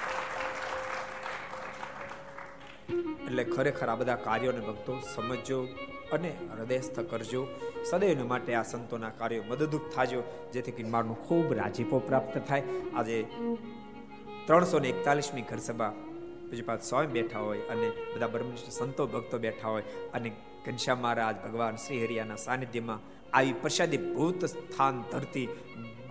એટલે ખરેખર આ બધા કાર્યોને ભક્તો સમજજો અને હૃદયસ્થ કરજો. સદૈવ માટે આ સંતોના કાર્યો મદદરૂપ થાજો, જેથી કરીને મારનો ખૂબ રાજીપો પ્રાપ્ત થાય. આજે ત્રણસો ને એકતાલીસમી ઘરસભા પૂજ્યપાદ સ્વામી બેઠા હોય અને બધા બ્રહ્મનિષ્ઠ સંતો ભક્તો બેઠા હોય અને ઘનશ્યામ મહારાજ ભગવાન શ્રી હરિયાના સાનિધ્યમાં આવી પ્રસાદી ભૂત સ્થાન ધરતી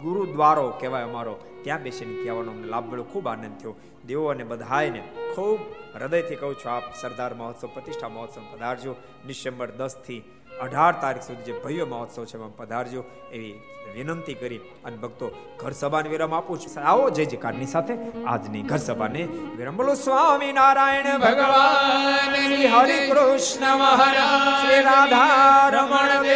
ગુરુદ્વારો કહેવાય અમારો. ત્યાં બેસીને કહેવાનો અમને લાભ મળ્યો, ખૂબ આનંદ થયો. દેવો અને બધાયને ખૂબ હૃદયથી કહું છું, આપ સરદાર મહોત્સવ પ્રતિષ્ઠા મહોત્સવ પધારજો. ડિસેમ્બર દસથી અઢાર તારીખ સુધી જે ભવ્ય મહોત્સવ છે, એમાં પધારજો. એવી વિનંતી કરી અને ભક્તો ઘર સભાને વિરામ આપું છું. આવો, જય જયકારની સાથે આજની ઘર સભાને વિરામ. બોલો, સ્વામી નારાયણ ભગવાન, શ્રી હરિ કૃષ્ણ મહારાજ, શ્રી રાધા રમણ